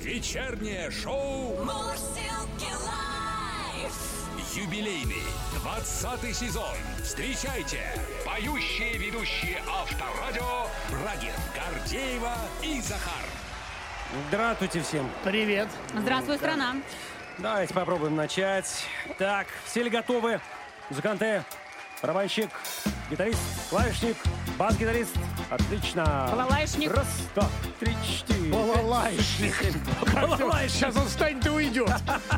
Вечернее шоу Мурзилки лайф. юбилейный 20 сезон. Встречайте поющие ведущие Авторадио Брагин, Гордеева и Захар. Здравствуйте всем. Привет. Здравствуй, страна. Давайте попробуем начать. Так, все ли готовы? Музыканты, барабанщик, гитарист, клавишник, бас-гитарист. Отлично. Балалайшник. Раз, два, три, четыре. Балалайшник. Балалайшник. Сейчас он встанет и уйдет.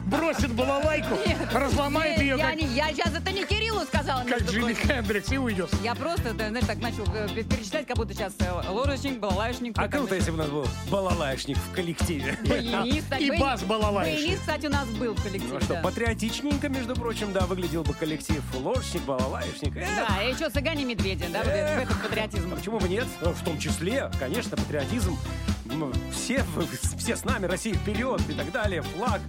Бросит балалайку, разломает Нет, ее, я, как, не, я сейчас это не Кириллу сказала, как Джимми. Хендрикс, и уйдет. Я просто, да, знаешь, так начал э, перечислять, как будто сейчас э, ложечник, балалайшник. А круто, если бы у нас был балалайшник в коллективе. Так, И баяни- бас-балалайшник. Баянист, кстати, у нас был в коллективе. Ну что, патриотичненько, между прочим, да, выглядел бы коллектив. Ложечник, балалайшник. Да, и еще цыгане медведи, да, вот этот патриотизм. А почему бы нет? Ну, В том числе, конечно, патриотизм. Все, все с нами, Россия вперед и так далее, флаг.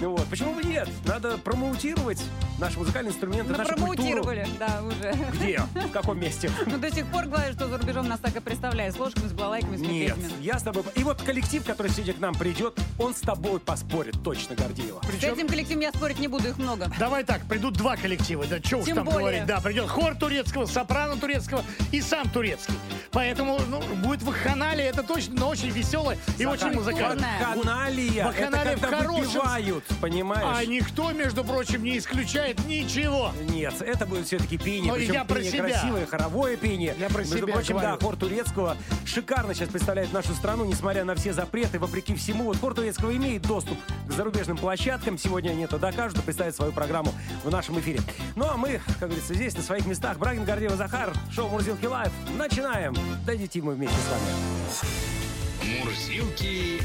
Ну Вот. Почему бы нет? Надо промоутировать наши музыкальные инструменты, Ну, нашу культуру. да, уже. Где? В каком месте? Ну, до сих пор говорят, что за рубежом нас так и представляют, с ложками, с балалайками, с Нет, я с тобой... И вот коллектив, который сегодня к нам придет, он с тобой поспорит, точно, Гордеева. С этим коллективом я спорить не буду, их много. Давай так, придут два коллектива, да что уж Тем там более. говорить. Да, придет хор турецкого, сопрано турецкого и сам турецкий. Поэтому ну, будет вакханалия, это точно, но очень веселое и очень музыкальное. Вакханалия. Вакханалия Это в хорошем выпивают, понимаешь? А никто, между прочим, не исключает ничего. Нет, это будет все-таки пение. Но Причем я про пение себя. красивое, хоровое пение. Я про Между себя прочим, да, говорю. хор турецкого шикарно сейчас представляет нашу страну, несмотря на все запреты, вопреки всему. Вот хор турецкого имеет доступ к зарубежным площадкам. Сегодня они это докажут и представят свою программу в нашем эфире. Ну а мы, как говорится, здесь, на своих местах. Брагин, Гордеева, Захар, шоу Мурзилки Лайв. Начинаем. Дойдите мы вместе с вами. Мурзилки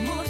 на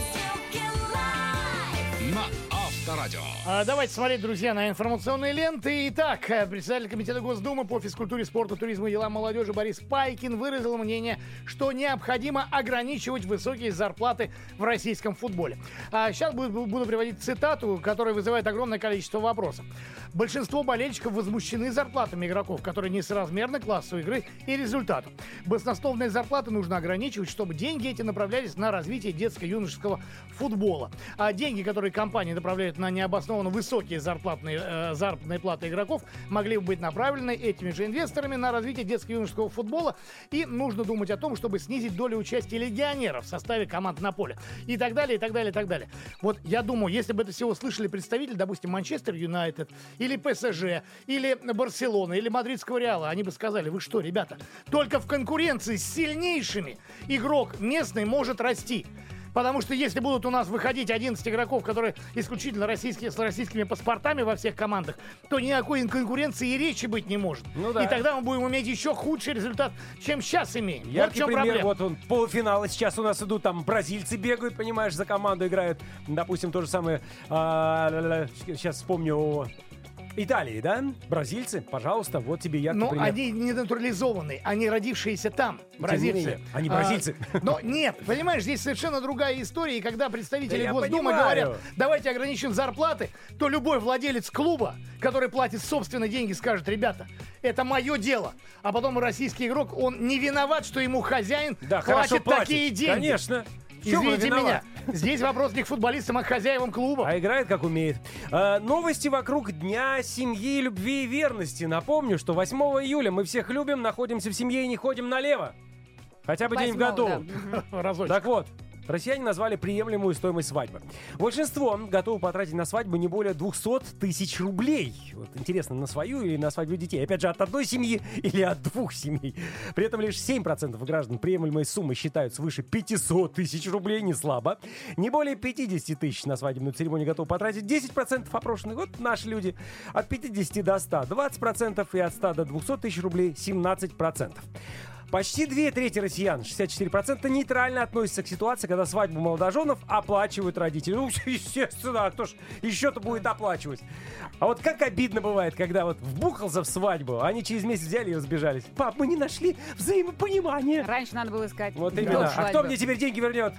Авторадио. А, давайте смотреть, друзья, на информационные ленты. Итак, э, председатель Комитета Госдумы по физкультуре, спорту, туризму и делам молодежи Борис Пайкин выразил мнение, что необходимо ограничивать высокие зарплаты в российском футболе. А сейчас буду, буду приводить цитату, которая вызывает огромное количество вопросов. Большинство болельщиков возмущены зарплатами игроков, которые несоразмерны классу игры и результату. Баснословные зарплаты нужно ограничивать, чтобы деньги эти направлялись на развитие детско-юношеского футбола. А деньги, которые компании направляют на необоснованно высокие зарплатные, э, заработные платы игроков, могли бы быть направлены этими же инвесторами на развитие детско-юношеского футбола. И нужно думать о том, чтобы снизить долю участия легионеров в составе команд на поле. И так далее, и так далее, и так далее. Вот я думаю, если бы это все услышали представители, допустим, Манчестер Юнайтед, или ПСЖ, или Барселона, или Мадридского Реала, они бы сказали, вы что, ребята, только в конкуренции с сильнейшими игрок местный может расти. Потому что если будут у нас выходить 11 игроков, которые исключительно российские, с российскими паспортами во всех командах, то никакой конкуренции и речи быть не может. Ну да. И тогда мы будем иметь еще худший результат, чем сейчас имеем. вот в Яркий чем пример, проблема. вот он, полуфиналы сейчас у нас идут, там бразильцы бегают, понимаешь, за команду играют. Допустим, то же самое, а, сейчас вспомню, Италии, да? Бразильцы, пожалуйста, вот тебе яркий Но пример. они не натурализованные, они родившиеся там, бразильцы. менее, они А, бразильцы. но нет, понимаешь, здесь совершенно другая история, и когда представители Да я Госдумы говорят, давайте ограничим зарплаты, то любой владелец клуба, который платит собственные деньги, скажет, ребята, это мое дело. А потом российский игрок, он не виноват, что ему хозяин Да, платит платит. такие деньги. Конечно. Извините меня, здесь вопрос не к футболистам, а к хозяевам клуба. А играет как умеет. А, новости вокруг Дня семьи, любви и верности. Напомню, что 8 июля мы всех любим, находимся в семье и не ходим налево. Хотя бы день в Восьмого, году. да. Разочек. Так вот, россияне назвали приемлемую стоимость свадьбы. Большинство готовы потратить на свадьбу не более 200 тысяч рублей. Вот интересно, на свою или на свадьбу детей? Опять же, от одной семьи или от двух семей? При этом лишь 7% граждан приемлемой суммы считают свыше 500 тысяч рублей, не слабо. Не более 50 тысяч на свадебную церемонию готовы потратить 10% опрошенных. Вот наши люди. От 50 до 100 20% и от 100 до 200 тысяч рублей 17%. Почти две трети россиян, 64%, нейтрально относятся к ситуации, когда свадьбу молодоженов оплачивают родители. Ну, естественно, а кто ж еще-то будет оплачивать? А вот как обидно бывает, когда вот вбухался в свадьбу, а они через месяц взяли и разбежались. Пап, мы не нашли взаимопонимания. Раньше надо было искать. Вот именно. А кто мне теперь деньги вернет?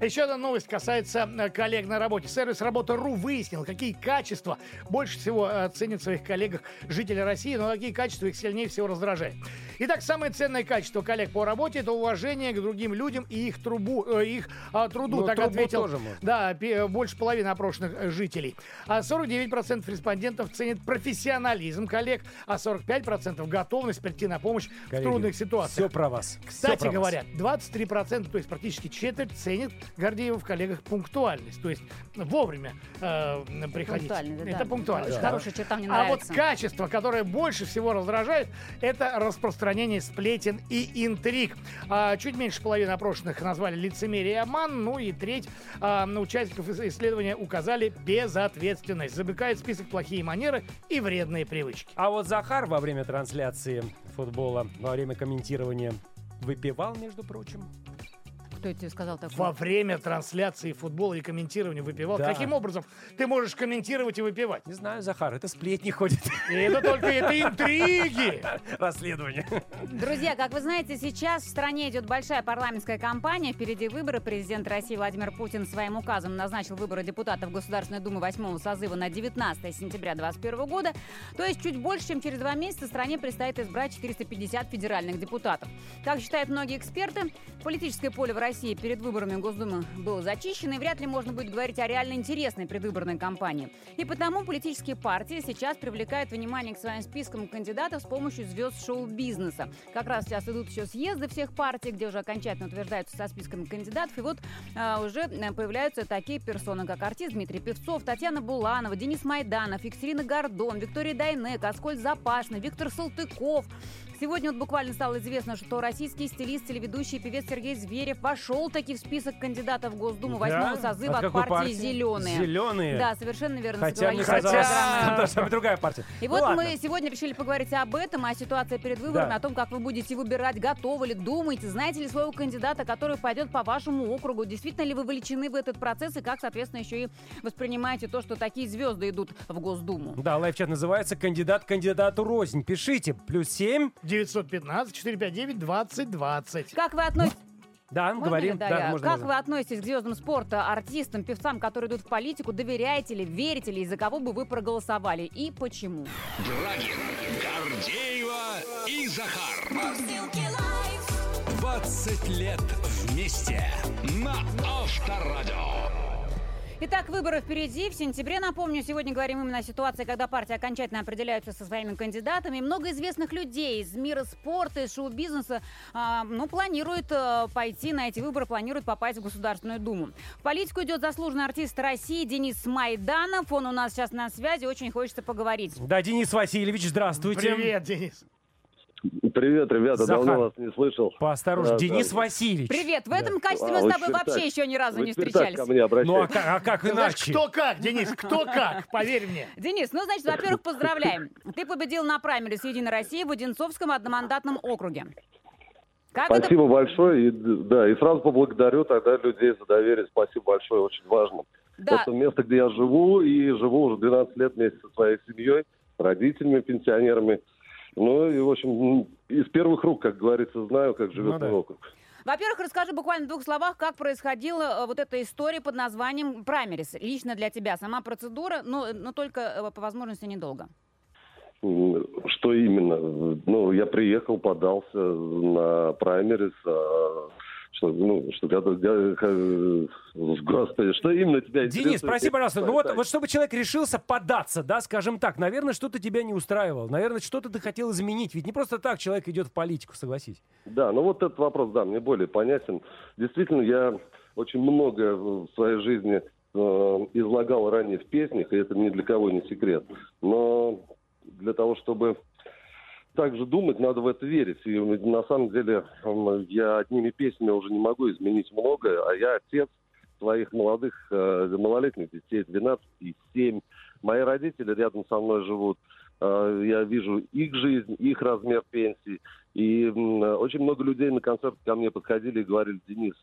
Еще одна новость касается э, коллег на работе. Сервис «Работа.ру» выяснил, какие качества больше всего э, ценят в своих коллегах жители России, но какие качества их сильнее всего раздражают. Итак, самое ценное качество коллег по работе – это уважение к другим людям и их, трубу, э, их а, труду. Ну, так ответил тоже да, пе- больше половины опрошенных э, жителей. А 49% респондентов ценят профессионализм коллег, а 45% готовность прийти на помощь в Коллеги, трудных ситуациях. Все про вас. Кстати про вас. говоря, 23%, то есть практически четверть, ценит Гордеева в коллегах пунктуальность. То есть вовремя э, приходить. Пунктуальность, это да. пунктуальность. Да. хорошая черта, мне а вот нравится. качество, которое больше всего раздражает, это распространение сплетен и интриг. А, чуть меньше половины опрошенных назвали лицемерие и обман, ну и треть а, участников ис- исследования указали безответственность. Замыкает список плохие манеры и вредные привычки. А вот Захар во время трансляции футбола, во время комментирования выпивал, между прочим. Кто тебе сказал такое? Во время трансляции футбола и комментирования выпивал. Да. Каким образом ты можешь комментировать и выпивать? Не знаю, Захар, это сплетни ходят. И это только это интриги. Расследование. Друзья, как вы знаете, сейчас в стране идет большая парламентская кампания. Впереди выборы. Президент России Владимир Путин своим указом назначил выборы депутатов Государственной Думы 8 созыва на 19 сентября 2021 года. То есть чуть больше, чем через два месяца стране предстоит избрать 450 федеральных депутатов. Как считают многие эксперты, политическое поле в России перед выборами Госдумы было зачищено, и вряд ли можно будет говорить о реально интересной предвыборной кампании. И потому политические партии сейчас привлекают внимание к своим спискам кандидатов с помощью звезд шоу-бизнеса. Как раз сейчас идут еще съезды всех партий, где уже окончательно утверждаются со списками кандидатов. И вот а, уже э, появляются такие персоны, как артист Дмитрий Певцов, Татьяна Буланова, Денис Майданов, Екатерина Гордон, Виктория Дайнек, Аскольд Запашный, Виктор Салтыков. Сегодня вот буквально стало известно, что российский стилист, телеведущий и певец Сергей Зверев вошел таки в список кандидатов в Госдуму восьмого Да? созыва От от, партии, партии? «Зеленые». «Зеленые»? Да, совершенно верно. Хотя мне казалось, это самая другая партия. И Ну вот ладно. мы сегодня решили поговорить об этом, о ситуации перед выборами, Да. о том, как вы будете выбирать, готовы ли, думаете, знаете ли своего кандидата, который пойдет по вашему округу, действительно ли вы вовлечены в этот процесс и как, соответственно, еще и воспринимаете то, что такие звезды идут в Госдуму. Да, лайфчат называется «Кандидат кандидату рознь». Пишите. Плюс семь. 915-459-2020. Как вы относитесь... Да, Можно говорим. ли, да, Да, я? можно, как можно. вы относитесь к звездам спорта, артистам, певцам, которые идут в политику? Доверяете ли, верите ли, и за кого бы вы проголосовали? И почему? Брагин, Гордеева и Захар. Мурзилки лайф. 20 лет вместе на Авторадио. Итак, выборы впереди. В сентябре, напомню, сегодня говорим именно о ситуации, когда партии окончательно определяются со своими кандидатами. Много известных людей из мира спорта, из шоу-бизнеса, а, ну, планируют а, пойти на эти выборы, планируют попасть в Государственную Думу. В политику идет заслуженный артист России Денис Майданов. Он у нас сейчас на связи, очень хочется поговорить. Да, Денис Васильевич, здравствуйте. Привет, Денис. Привет, ребята, Захар. давно вас не слышал. Поосторожней. Да, Денис да. Васильевич. Привет, в этом качестве А, мы с тобой теперь вообще так. еще ни разу Вы не встречались. так ко мне Ну, а как, а как иначе? кто как, Денис, кто как, поверь мне. Денис, ну, значит, во-первых, поздравляем. Ты победил на праймере с «Единой России» в Одинцовском одномандатном округе. Как это Спасибо большое. И, да, и сразу поблагодарю тогда людей за доверие. Спасибо большое, очень важно. Да. Это место, где я живу, и живу уже 12 лет вместе со своей семьей, родителями, пенсионерами. Ну и, в общем, из первых рук, как говорится, знаю, как живет Ну да. мой округ. Во-первых, расскажи буквально в двух словах, как происходила э, вот эта история под названием праймерис. Лично для тебя сама процедура, но, но только э, по возможности недолго. Что именно? Ну, я приехал, подался на праймерис, а, что, ну, что, э, господи, что именно тебя Денис, интересует? спроси, пожалуйста, ну вот, вот чтобы человек решился податься, да, скажем так, наверное, что-то тебя не устраивало, наверное, что-то ты хотел изменить, ведь не просто так человек идет в политику, согласись. Да, ну вот этот вопрос, да, мне более понятен. Действительно, я очень много в своей жизни э, излагал ранее в песнях, и это ни для кого не секрет. Но для того, чтобы так же думать, надо в это верить. И на самом деле я одними песнями уже не могу изменить многое, а я отец своих молодых, э, малолетних детей, 12 и 7. Мои родители рядом со мной живут. Э, Я вижу их жизнь, их размер пенсии. И очень много людей на концерт ко мне подходили и говорили, Денис,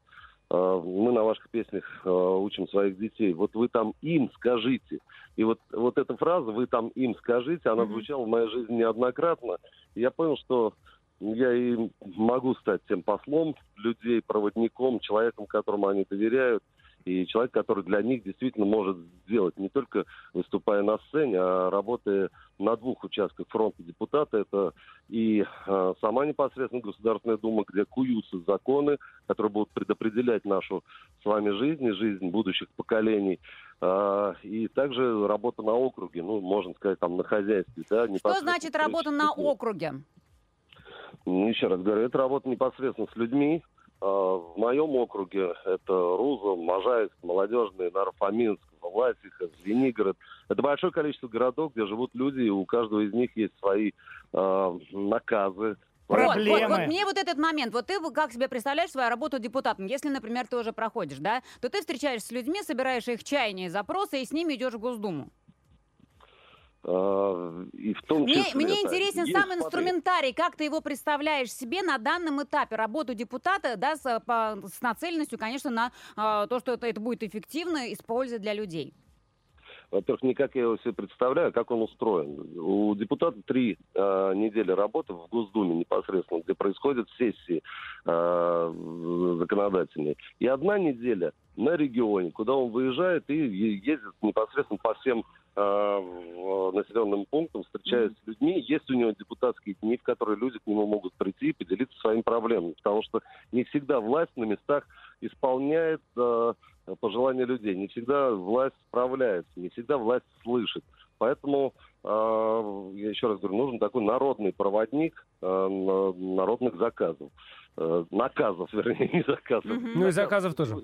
мы на ваших песнях э, учим своих детей. Вот вы там им скажите. И вот, вот эта фраза «вы там им скажите», она звучала в моей жизни неоднократно. И я понял, что я и могу стать тем послом людей, проводником, человеком, которому они доверяют, и человек, который для них действительно может сделать, не только выступая на сцене, а работая на двух участках фронта депутата. Это и э, сама непосредственно Государственная Дума, где куются законы, которые будут предопределять нашу с вами жизнь и жизнь будущих поколений. А, и также работа на округе, ну, можно сказать, там, на хозяйстве. Да, Что значит работа на округе? Ну, Еще раз говорю, это работа непосредственно с людьми. А, В моем округе это Руза, Можайск, Молодежный, Нарфоминск, Власиха, Звенигород. Это большое количество городов, где живут люди, и у каждого из них есть свои а, наказы. Вот, вот, Проблемы. вот мне вот этот момент, вот ты вот как себе представляешь свою работу депутатом? Если, например, ты уже проходишь, да, то ты встречаешься с людьми, собираешь их чаяния и запросы, и с ними идешь в Госдуму. И в том Мне, числе... мне интересен сам смотри, инструментарий, как ты его представляешь себе на данном этапе? Работу депутата, да, с, по- с нацеленностью, конечно, на а, то, что это, это будет эффективно использовать для людей. Во-первых, не как я его себе представляю, а как он устроен. У депутата три э, недели работы в Госдуме непосредственно, где происходят сессии э, законодательные. И одна неделя на регионе, куда он выезжает и ездит непосредственно по всем э, в- населенным пунктам, встречаясь с людьми. Есть у него депутатские дни, в которые люди к нему могут прийти и поделиться своими проблемами. Потому что не всегда власть на местах исполняет э, пожелания людей. Не всегда власть справляется, не всегда власть слышит. Поэтому, э, я еще раз говорю, нужен такой народный проводник э, на- народных заказов. Э, наказов, вернее, не заказов. Ну и заказов тоже.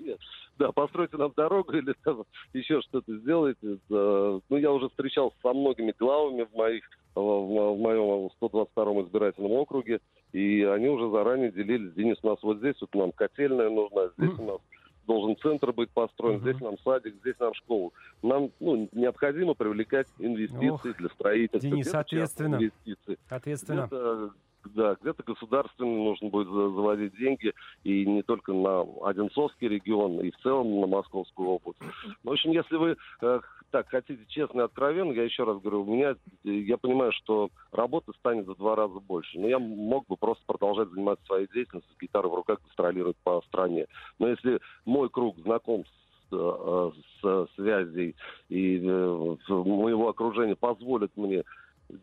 Да, постройте нам дорогу или там еще что-то сделайте. Ну, я уже встречался со многими главами в моих в моем 122-м избирательном округе, и они уже заранее делились. Денис, у нас вот здесь вот нам котельная нужна, здесь у нас должен центр быть построен, Мгм. здесь нам садик, здесь нам школу. Нам ну, необходимо привлекать инвестиции Ох, для строительства. Денис, где-то частные ответственно. Инвестиции. Ответственно. Где-то, да, где-то государственно нужно будет за- заводить деньги, и не только на Одинцовский регион, и в целом на Московскую область. В общем, если вы э, так хотите честно и откровенно, я еще раз говорю, у меня, э, я понимаю, что работы станет в два раза больше, но я мог бы просто продолжать заниматься своей деятельностью, с гитарой в руках гастролировать по стране. Но если мой круг знакомств э, с связей и э, с моего окружения позволит мне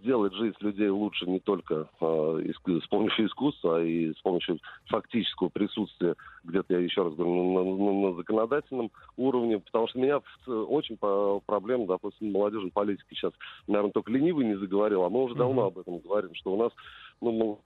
сделать жизнь людей лучше не только э, иск- с помощью искусства, а и с помощью фактического присутствия где-то, я еще раз говорю, на, на- на законодательном уровне, потому что меня в- очень по- проблема, допустим, молодежной политики сейчас, наверное, только ленивый не заговорил, а мы уже давно об этом говорим, что у нас ну,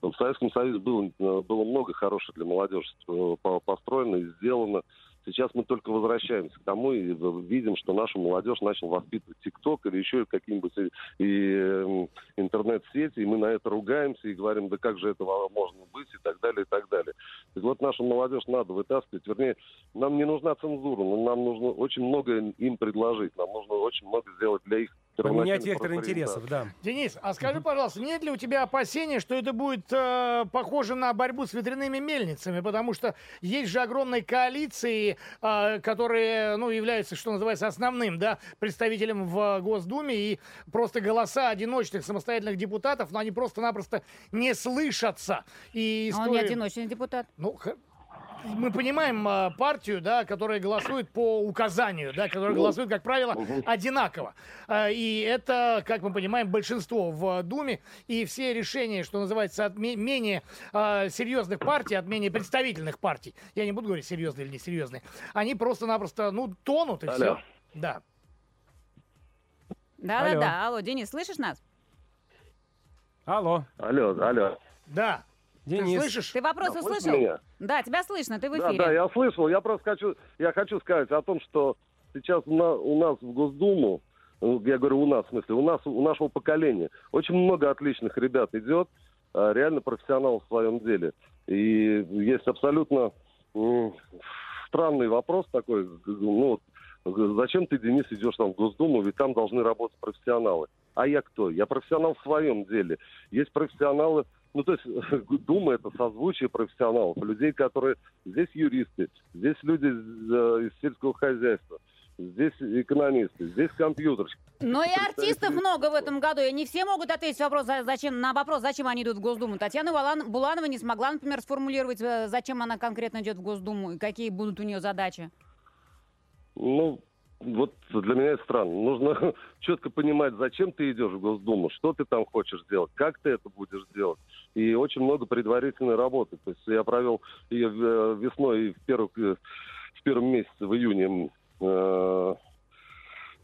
в Советском Союзе было, э, было много хорошего для молодежи э, по- построено и сделано. Сейчас мы только возвращаемся к тому и видим, что наша молодежь начала воспитывать ТикТок или еще какие-нибудь и, и, эм, интернет-сети, и мы на это ругаемся и говорим, да как же это можно быть и так далее, и так далее. И вот нашу молодежь надо вытаскивать. Вернее, нам не нужна цензура, но нам нужно очень много им предложить. Нам нужно очень много сделать для их Поменять вектор интересов, да. Денис, а скажи, пожалуйста, нет ли у тебя опасения, что это будет э, похоже на борьбу с ветряными мельницами? Потому что есть же огромные коалиции, э, которые, ну, являются, что называется, основным, да, представителем в Госдуме, и просто голоса одиночных самостоятельных депутатов, но они просто-напросто не слышатся. И А Он не история- одиночный депутат. Ну, х- мы понимаем э, партию, да, которая голосует по указанию, да, которая голосует, как правило, одинаково. Э, И это, как мы понимаем, большинство в Думе. И все решения, что называется, от ме- менее э, серьезных партий, от менее представительных партий, я не буду говорить серьезные или несерьезные, они просто-напросто, ну, тонут и Алло. все. Да. Да-да-да, алло, Денис, слышишь нас? Алло, Алло, алло. Да. Ты Денис. слышишь? Ты вопрос Да, услышал? меня? Да, тебя слышно, ты в Да, эфире. да, я слышал. Я просто хочу, я хочу сказать о том, что сейчас у, на- у нас в Госдуму, ну, я говорю у нас, в смысле, у нас, у нашего поколения, очень много отличных ребят идет, а, реально профессионалов в своем деле. И есть абсолютно странный вопрос такой, ну, зачем ты, Денис, идешь там в Госдуму, ведь там должны работать профессионалы. А я кто? Я профессионал в своем деле. Есть профессионалы, ну, то есть Дума это созвучие профессионалов, людей, которые... Здесь юристы, здесь люди из, э, сельского хозяйства. здесь экономисты, здесь компьютерщики. Но и артистов много в этом году, и не все могут ответить вопрос, за- зачем, на вопрос, зачем они идут в Госдуму. Татьяна Булан- Буланова не смогла, например, сформулировать, э, зачем она конкретно идет в Госдуму и какие будут у нее задачи. Ну, вот для меня это странно. Нужно четко понимать, зачем ты идешь в Госдуму, что ты там хочешь делать, как ты это будешь делать. И очень много предварительной работы. То есть я провел ее в- весной в, первых, э, в первом месяце, в июне, э,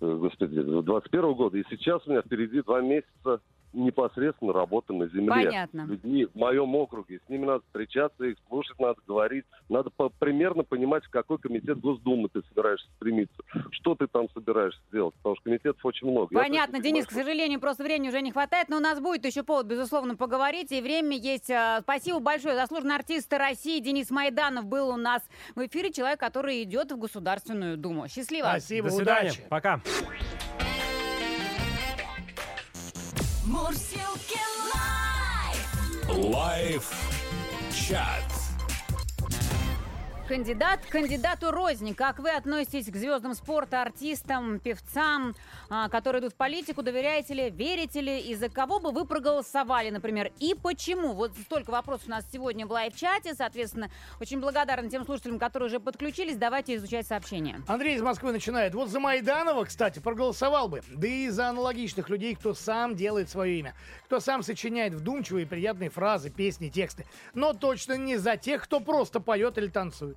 э, господи, 21 года. И сейчас у меня впереди два месяца непосредственно работы на земле. Понятно. Людьми в моем округе. С ними надо встречаться, их слушать надо, говорить. Надо по- примерно понимать, в какой комитет Госдумы ты собираешься стремиться. Что ты там собираешься делать. Потому что комитетов очень много. Понятно, Денис, понимаю, к сожалению, просто времени уже не хватает, но у нас будет еще повод, безусловно, поговорить, и время есть. Э, Спасибо большое. Заслуженный артист России Денис Майданов был у нас в эфире, человек, который идет в Государственную Думу. Счастливо. Спасибо, До свидания. удачи. Пока. Мурзилки Live. Live чат. Кандидат кандидату рознь. Как вы относитесь к звездам спорта, артистам, певцам, а, которые идут в политику? Доверяете ли, верите ли? И за кого бы вы проголосовали, например? И почему? Вот столько вопросов у нас сегодня в лайв-чате. Соответственно, очень благодарна тем слушателям, которые уже подключились. Давайте изучать сообщения. Андрей из Москвы начинает. Вот за Майданова, кстати, проголосовал бы. Да и за аналогичных людей, кто сам делает свое имя. Кто сам сочиняет вдумчивые и приятные фразы, песни, тексты. Но точно не за тех, кто просто поет или танцует.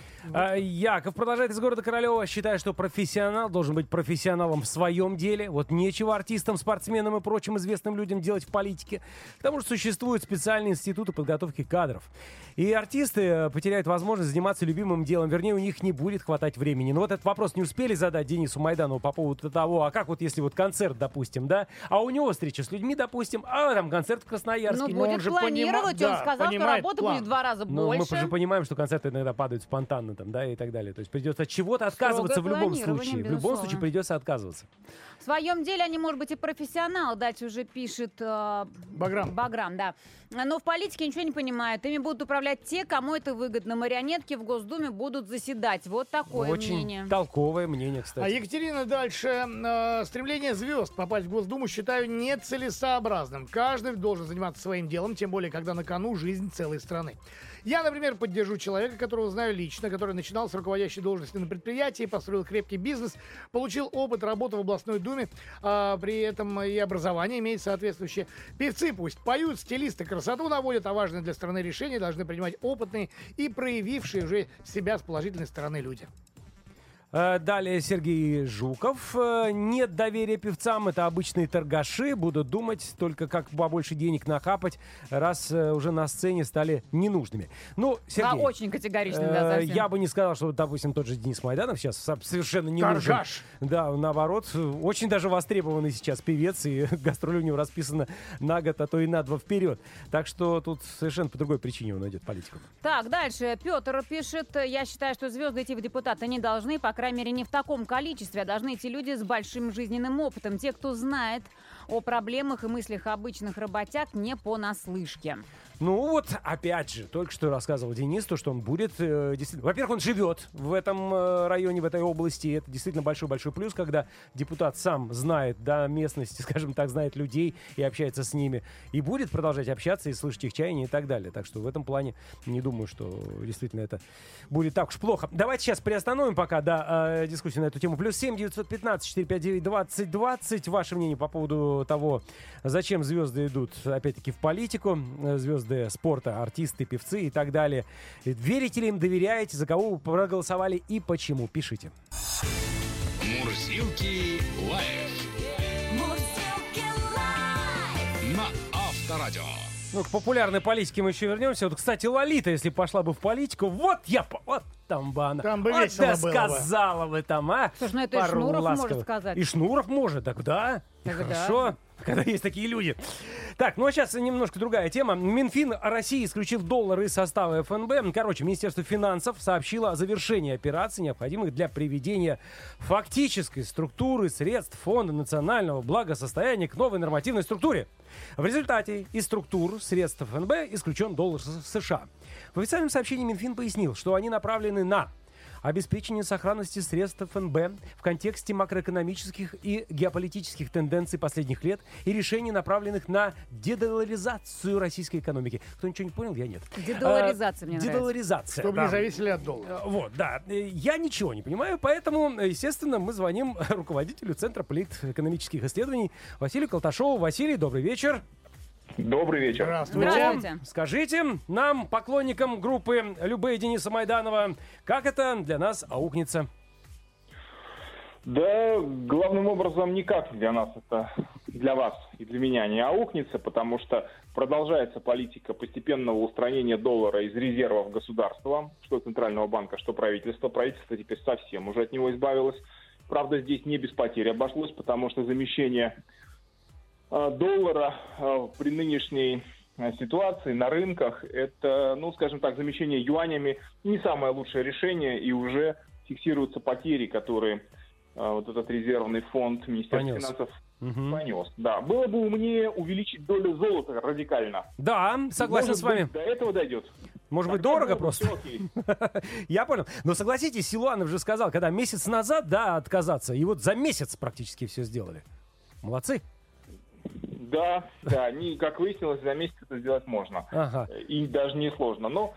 А, Яков продолжает из города Королева. Считает, что профессионал должен быть профессионалом в своем деле. Вот нечего артистам, спортсменам и прочим известным людям делать в политике. К тому же существуют специальные институты подготовки кадров. И артисты э, потеряют возможность заниматься любимым делом. Вернее, у них не будет хватать времени. Но вот этот вопрос не успели задать Денису Майданову по поводу того, а как вот если вот концерт, допустим, да, а у него встреча с людьми, допустим, а там концерт в Красноярске. Ну, но он будет же планировать. понима- Он да, сказал, что работы план. будет в два раза Ну, мы больше. же понимаем, что концерты иногда падают спонтанно там, да, и так далее. То есть придется от чего-то отказываться в любом случае. В любом безусловно. случае придется отказываться. В своем деле они, может быть, и профессионалы, дальше уже пишет э, Баграм. Баграм, да. Но в политике ничего не понимают. Ими будут управлять те, кому это выгодно. Марионетки в Госдуме будут заседать. Вот такое Очень мнение. толковое мнение, А кстати. Екатерина дальше. Э, стремление звезд попасть в Госдуму считаю нецелесообразным. Каждый должен заниматься своим делом, тем более, когда на кону жизнь целой страны. Я, например, поддержу человека, которого знаю лично, который начинал с руководящей должности на предприятии, построил крепкий бизнес, получил опыт работы в областной думе, а, при этом и образование имеет соответствующее. Певцы пусть поют, стилисты красоту наводят, а важные для страны решения должны принимать опытные и проявившие уже себя с положительной стороны люди. Э, Далее Сергей Жуков. Э, Нет доверия певцам, это обычные торгаши. Будут думать только как побольше денег нахапать, раз э, уже на сцене стали ненужными. Ну, Да, Сергей, очень категорично, э, да, совсем. я бы не сказал, что, допустим, тот же Денис Майданов сейчас со- совершенно не нужен. Торгаш. Да, наоборот, очень даже востребованный сейчас певец, и гастроли у него расписано на год, а то и на два вперед. Так что тут совершенно по другой причине он идет политику. Так, дальше. Петр пишет, я считаю, что звезды идти в депутаты не должны, по крайней мере, не в таком количестве, а должны идти люди с большим жизненным опытом, те, кто знает о проблемах и мыслях обычных работяг не понаслышке. Ну вот, опять же, только что рассказывал Денис, то, что он будет э, действительно... Во-первых, он живет в этом э, районе, в этой области. и Это действительно большой-большой плюс, когда депутат сам знает, да, местности, скажем так, знает людей и общается с ними. И будет продолжать общаться и слышать их чаяния и так далее. Так что в этом плане не думаю, что действительно это будет так уж плохо. Давайте сейчас приостановим пока, да, э, дискуссию на эту тему. Плюс 7 915 459 20 20. Ваше мнение по поводу того, зачем звезды идут, опять-таки, в политику. Э, Звезды спорта, артисты, певцы и так далее. Верите ли им, доверяете, за кого вы проголосовали и почему? Пишите. Мурзилки лайф Мурзилки лайф. на Авторадио. Ну, к популярной политике мы еще вернемся. Вот, кстати, Лолита, если пошла бы в политику, вот я, по- вот там бы она. Там бы вот весело да было бы. сказала бы там, а. Слушай, ну это и Пару Шнуров может ласковых. сказать. И Шнуров может, так да. И Так да. хорошо, когда есть такие люди. Так, ну а сейчас немножко другая тема. Минфин России исключил доллары из состава ФНБ. Короче, Министерство финансов сообщило о завершении операций, необходимых для приведения фактической структуры средств Фонда национального благосостояния к новой нормативной структуре. В результате из структур средств ФНБ исключен доллар США. В официальном сообщении Минфин пояснил, что они направлены на обеспечение сохранности средств ФНБ в контексте макроэкономических и геополитических тенденций последних лет и решений, направленных на дедоларизацию российской экономики. Кто ничего не понял, я нет. Дедоларизация мне А, нравится. Дедоларизация. Чтобы да. не зависели от доллара. Э, Вот, да. Э, Я ничего не понимаю, поэтому, естественно, мы звоним руководителю Центра политэкономических исследований Василию Колташову. Василий, добрый вечер. Добрый вечер. Здравствуйте. Здравствуйте. Скажите нам, поклонникам группы Любе Дениса Майданова, как это для нас аукнется? Да, главным образом никак для нас это, для вас и для меня не аукнется, потому что продолжается политика постепенного устранения доллара из резервов государства, что Центрального банка, что правительства. Правительство теперь совсем уже от него избавилось. Правда, здесь не без потерь обошлось, потому что замещение доллара э, при нынешней э, ситуации на рынках, это, ну, скажем так, замещение юанями не самое лучшее решение, и уже фиксируются потери, которые э, вот этот резервный фонд Министерства Понес. финансов Мгм. понес. Да, было бы умнее увеличить долю золота радикально. Да, согласен Может с вами. быть, до этого дойдет. Может быть, Тогда дорого просто. Я понял. Но согласитесь, Силуанов же сказал, когда месяц назад, да, отказаться, и вот за месяц практически все сделали. Молодцы. Да, да, они, как выяснилось, за месяц это сделать можно. Ага. И даже не сложно. Но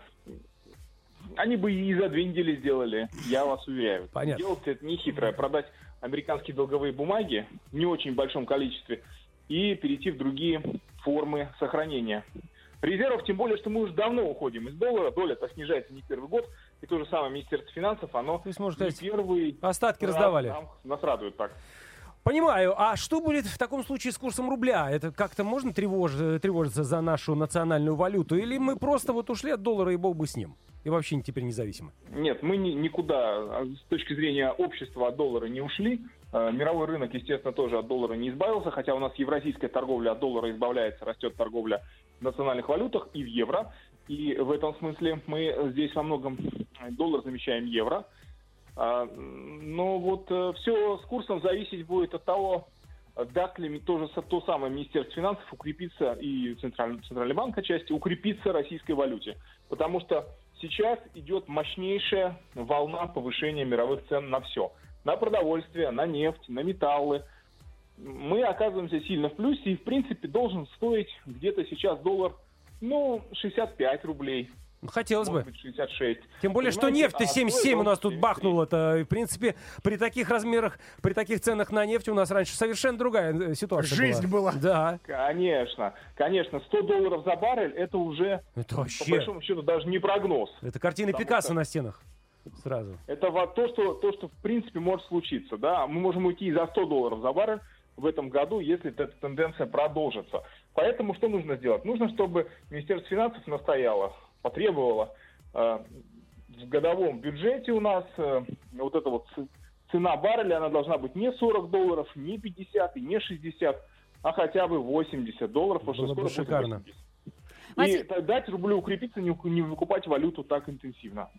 они бы и за две недели сделали, я вас уверяю. Понятно. Делать это не хитрое. Продать американские долговые бумаги в не очень большом количестве и перейти в другие формы сохранения. Резервов, тем более, что мы уже давно уходим из доллара, доля-то снижается не первый год, и то же самое Министерство финансов, оно То есть, можно не сказать, первый остатки раз раздавали. нам- нас радует так. Понимаю. А что будет в таком случае с курсом рубля? Это как-то можно тревож- тревожиться за нашу национальную валюту? Или мы просто вот ушли от доллара и бог бы с ним? И вообще теперь независимы? Нет, мы ни- никуда а, с точки зрения общества от доллара не ушли. Э, Мировой рынок, естественно, тоже от доллара не избавился, хотя у нас евразийская торговля от доллара избавляется, растет торговля в национальных валютах и в евро. И в этом смысле мы здесь во многом э, доллар замещаем евро. А, Но вот все с курсом зависеть будет от того, э, даст ли тоже то самое Министерство финансов укрепиться и Центральный, Центральный банк отчасти укрепиться российской валюте. Потому что сейчас идет мощнейшая волна повышения мировых цен на все. На продовольствие, на нефть, на металлы. Мы оказываемся сильно в плюсе, и в принципе должен стоить где-то сейчас доллар, ну, 65 рублей, Хотелось может бы. быть 66. Тем более, что Понимаете, нефть-то а 77 у нас тут бахнула-то. И, В принципе, при таких размерах, при таких ценах на нефть у нас раньше совершенно другая э, ситуация Жизнь была. Да. Конечно, конечно, 100 долларов за баррель это уже, Это по вообще... большому счету, даже не прогноз. Это картины Потому Пикассо что- на стенах. Сразу. Это во- то, что, то, что в принципе может случиться. Да? Мы можем уйти и за 100 долларов за баррель в этом году, если эта тенденция продолжится. Поэтому что нужно сделать? Нужно, чтобы Министерство финансов настояло, потребовало э, в годовом бюджете у нас э, вот эта вот цена барреля, она должна быть не 40 долларов, не 50 и не 60, а хотя бы 80 долларов. Было бы шикарно. 80. И Василий- т- дать рублю укрепиться, не, не выкупать валюту так интенсивно.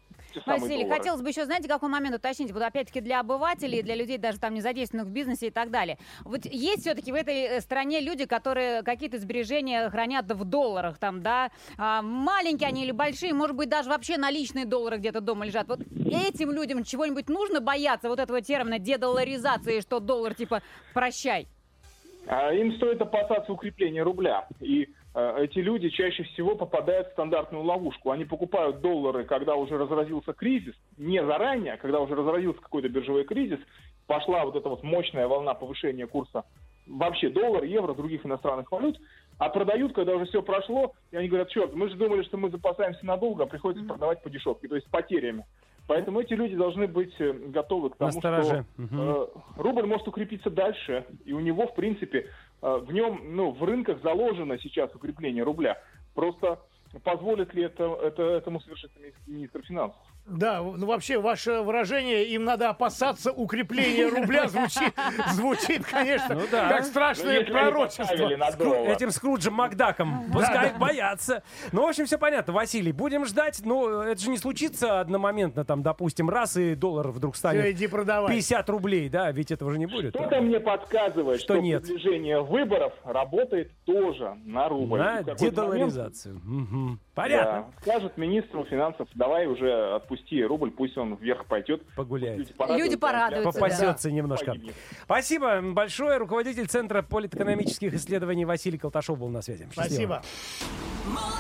Василий, хотелось бы еще, знаете, какой момент уточнить? Вот опять-таки для обывателей, для людей даже там не задействованных в бизнесе и так далее. Вот есть все-таки в этой э, стране люди, которые какие-то сбережения хранят в долларах, там, да, а, маленькие они или большие, может быть, даже вообще наличные доллары где-то дома лежат. Вот этим людям чего-нибудь нужно бояться, вот этого термина дедоларизации, что доллар типа прощай. А им стоит опасаться укрепления рубля. И эти люди чаще всего попадают в стандартную ловушку. Они покупают доллары, когда уже разразился кризис, не заранее, а когда уже разразился какой-то биржевой кризис, пошла вот эта вот мощная волна повышения курса вообще доллар, евро, других иностранных валют, а продают, когда уже все прошло, и они говорят, черт, мы же думали, что мы запасаемся надолго, а приходится продавать по дешевке, то есть с потерями. Поэтому эти люди должны быть э, готовы к тому, что э, рубль может укрепиться дальше, и у него, в принципе, э, в нем, ну, в рынках заложено сейчас укрепление рубля. Просто позволит ли это, это этому совершить ми- министр финансов? Да, ну вообще ваше выражение «им надо опасаться укрепления рубля» звучит, звучит конечно, Ну да. как Ну, страшное они пророчество. Скру-. Этим Скруджем Макдаком. Пускай боятся. Ну, в общем, все понятно, Василий. Будем ждать. Ну, это же не случится одномоментно, там, допустим, раз и доллар вдруг Все, станет иди продавай. 50 рублей, да? Ведь этого же не будет. Что-то мне подсказывает, Что что, нет. приближение выборов работает тоже на рубль. На момент дедоларизацию. Мгм. М, Понятно. Да. Скажет министру финансов, давай уже отпусти рубль, пусть он вверх пойдет. Погуляет. Люди порадуются. Люди порадуются, да. Попасется немножко. Погибнет. Спасибо большое. Руководитель Центра политэкономических исследований Василий Колташов был на связи. Счастливо. Спасибо.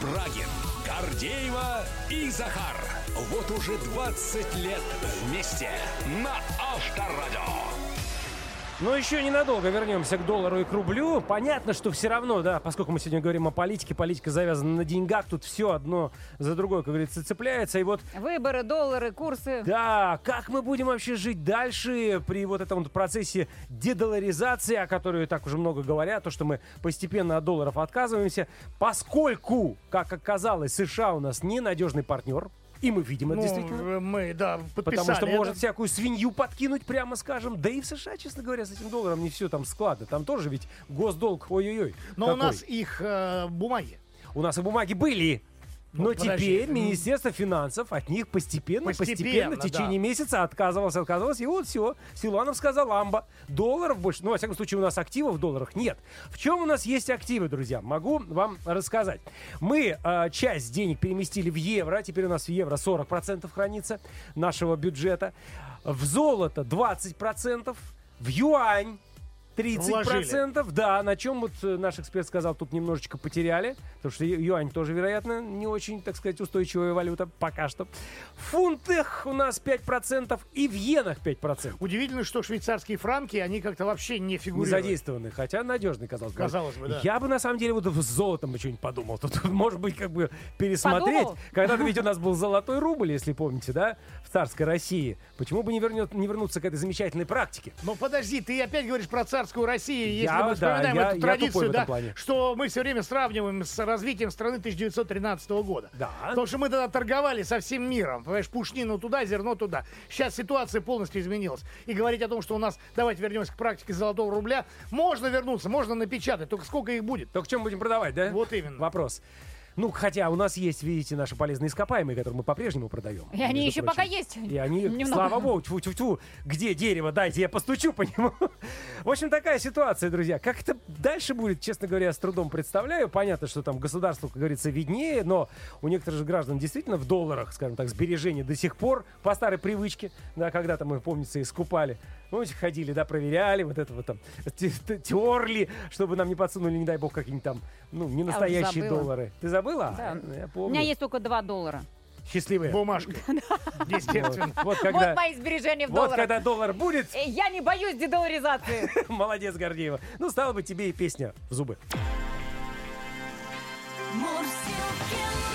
Брагин, Гордеева и Захар. Вот уже 20 лет вместе на Авторадио. Но еще ненадолго вернемся к доллару и к рублю. Понятно, что все равно, да, поскольку мы сегодня говорим о политике, политика завязана на деньгах, тут все одно за другое, как говорится, цепляется. И вот Выборы, доллары, курсы. Да, как мы будем вообще жить дальше при вот этом вот процессе дедоларизации, о которой так уже много говорят, то, что мы постепенно от долларов отказываемся, поскольку, как оказалось, США у нас ненадежный партнер, и мы видим это Ну, действительно. мы, да, подписали Потому что это. может всякую свинью подкинуть, прямо скажем. Да и в США, честно говоря, с этим долларом не все там складно. Там тоже ведь госдолг, ой-ой-ой. Но у какой. нас их э, бумаги. У нас и бумаги были. Ну, Но подожди. теперь М. Министерство финансов от них постепенно, постепенно, Постепенно, в течение месяца отказывалось, отказывалось. И вот все. Силуановская ламба. Долларов больше. Ну, во всяком случае, у нас активов в долларах нет. В чем у нас есть активы, друзья? Могу вам рассказать. Мы э, часть денег переместили в евро. Теперь у нас в евро 40% хранится нашего бюджета. В золото 20%. В юань 30%, да, на чем вот э, наш эксперт сказал, тут немножечко потеряли, потому что юань тоже, вероятно, не очень, так сказать, устойчивая валюта пока что. В фунтах у нас 5% и в иенах 5%. Удивительно, что швейцарские франки, они как-то вообще не Не фигурируют. задействованы, хотя надежный, казалось бы. Казалось бы, да. Я бы, на самом деле, вот с золотом бы что-нибудь подумал. Тут, может быть, как бы пересмотреть. Подумал? Когда-то ведь у нас был золотой рубль, если помните, да, в царской России. Почему бы не, вернет, не вернуться к этой замечательной практике? Ну подожди, ты опять говоришь про царскую Россию, если Я- мы да, вспоминаем я- эту я традицию, этом да, что мы все время сравниваем с развитием страны 1913 года. Да. Потому что мы тогда торговали со всем миром. Понимаешь, пушнину туда, зерно туда. Сейчас ситуация полностью изменилась. И говорить о том, что у нас, давайте вернемся к практике золотого рубля, можно вернуться, можно напечатать, только сколько их будет? Только чем будем продавать, да? Вот именно. Вопрос. Ну, хотя у нас есть, видите, наши полезные ископаемые, которые мы по-прежнему продаем. И они еще прочим. пока есть. И они, Немного. слава богу, тьфу тьфу тьфу где дерево, дайте я постучу по нему. В общем, такая ситуация, друзья. Как это дальше будет, честно говоря, с трудом представляю. Понятно, что там государству, как говорится, виднее, но у некоторых же граждан действительно в долларах, скажем так, сбережения до сих пор по старой привычке, да, когда-то мы, помнится, искупали. Помните, ходили, да, проверяли, вот это вот там, те- те- терли, чтобы нам не подсунули, не дай бог, какие-нибудь там, ну, не уже настоящие доллары. Ты забыла? Да. А, Я У помню. меня есть только 2 доллара. Счастливые. Бумажка. Естественно. Вот, вот когда, Вот мои сбережения в вот долларах. когда доллар будет, Э, Я не боюсь дедоларизации. молодец, Гордеева. Ну, стало бы тебе и песня в зубы.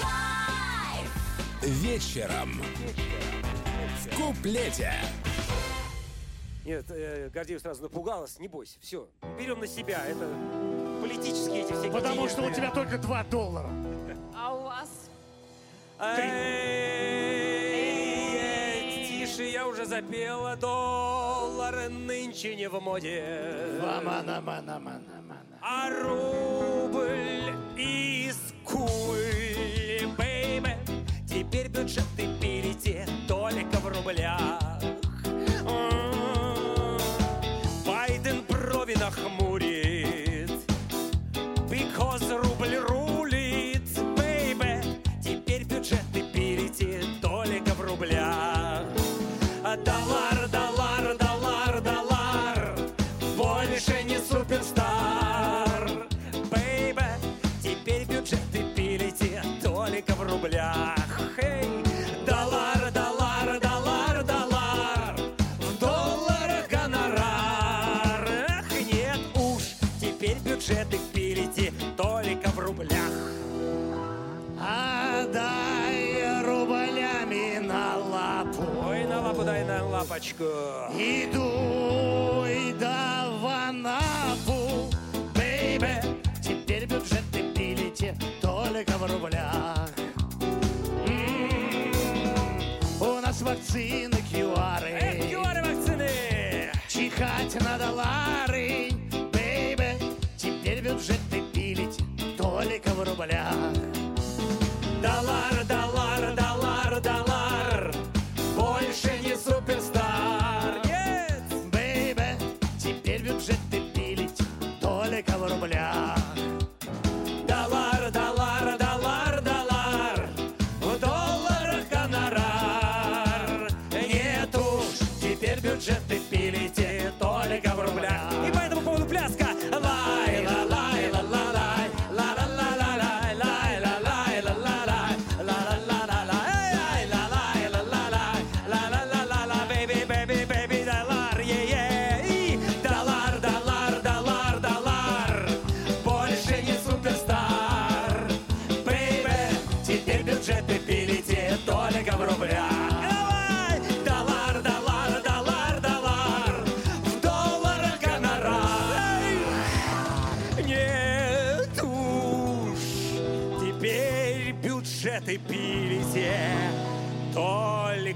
Лайф. Вечером. В куплете. Нет, э, Гордеев сразу напугалась. Не бойся, все. Берем на себя. Это политические эти всякие Потому что у тебя только 2 доллара. А у вас? Тише, я уже запела. Доллары нынче не в моде. Мана-мана-мана-мана. А рубль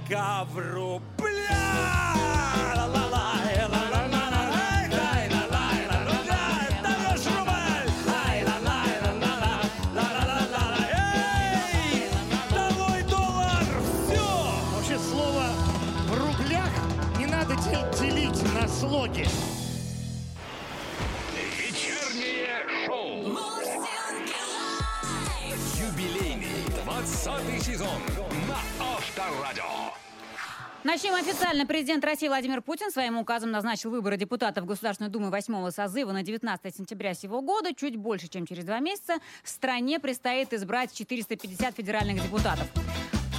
только Начнем официально. Президент России Владимир Путин своим указом назначил выборы депутатов Государственной Думы 8 созыва на 19 сентября сего года. Чуть больше, чем через два месяца, стране предстоит избрать 450 федеральных депутатов.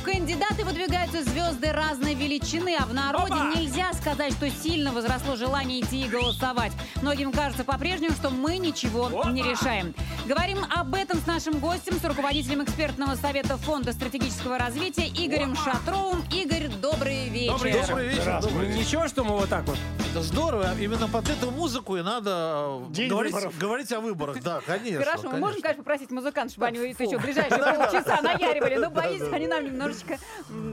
В кандидаты выдвигаются звезды разной величины, а в народе нельзя сказать, что сильно возросло желание идти и голосовать. Многим кажется по-прежнему, что мы ничего не решаем. Говорим об этом с нашим гостем, с руководителем экспертного совета Фонда стратегического развития Игорем Шатровым. Игорь, добрый вечер. Добрый вечер. Добрый вечер, добрый вечер. Ничего, что мы вот так вот. Это здорово. Именно под эту музыку и надо э, День говорить, выборов. говорить о выборах. Да, конечно. Хорошо, мы можем, конечно, попросить музыкантов, чтобы они еще ближайшие полчаса наяривали, но боюсь, они нам немножечко...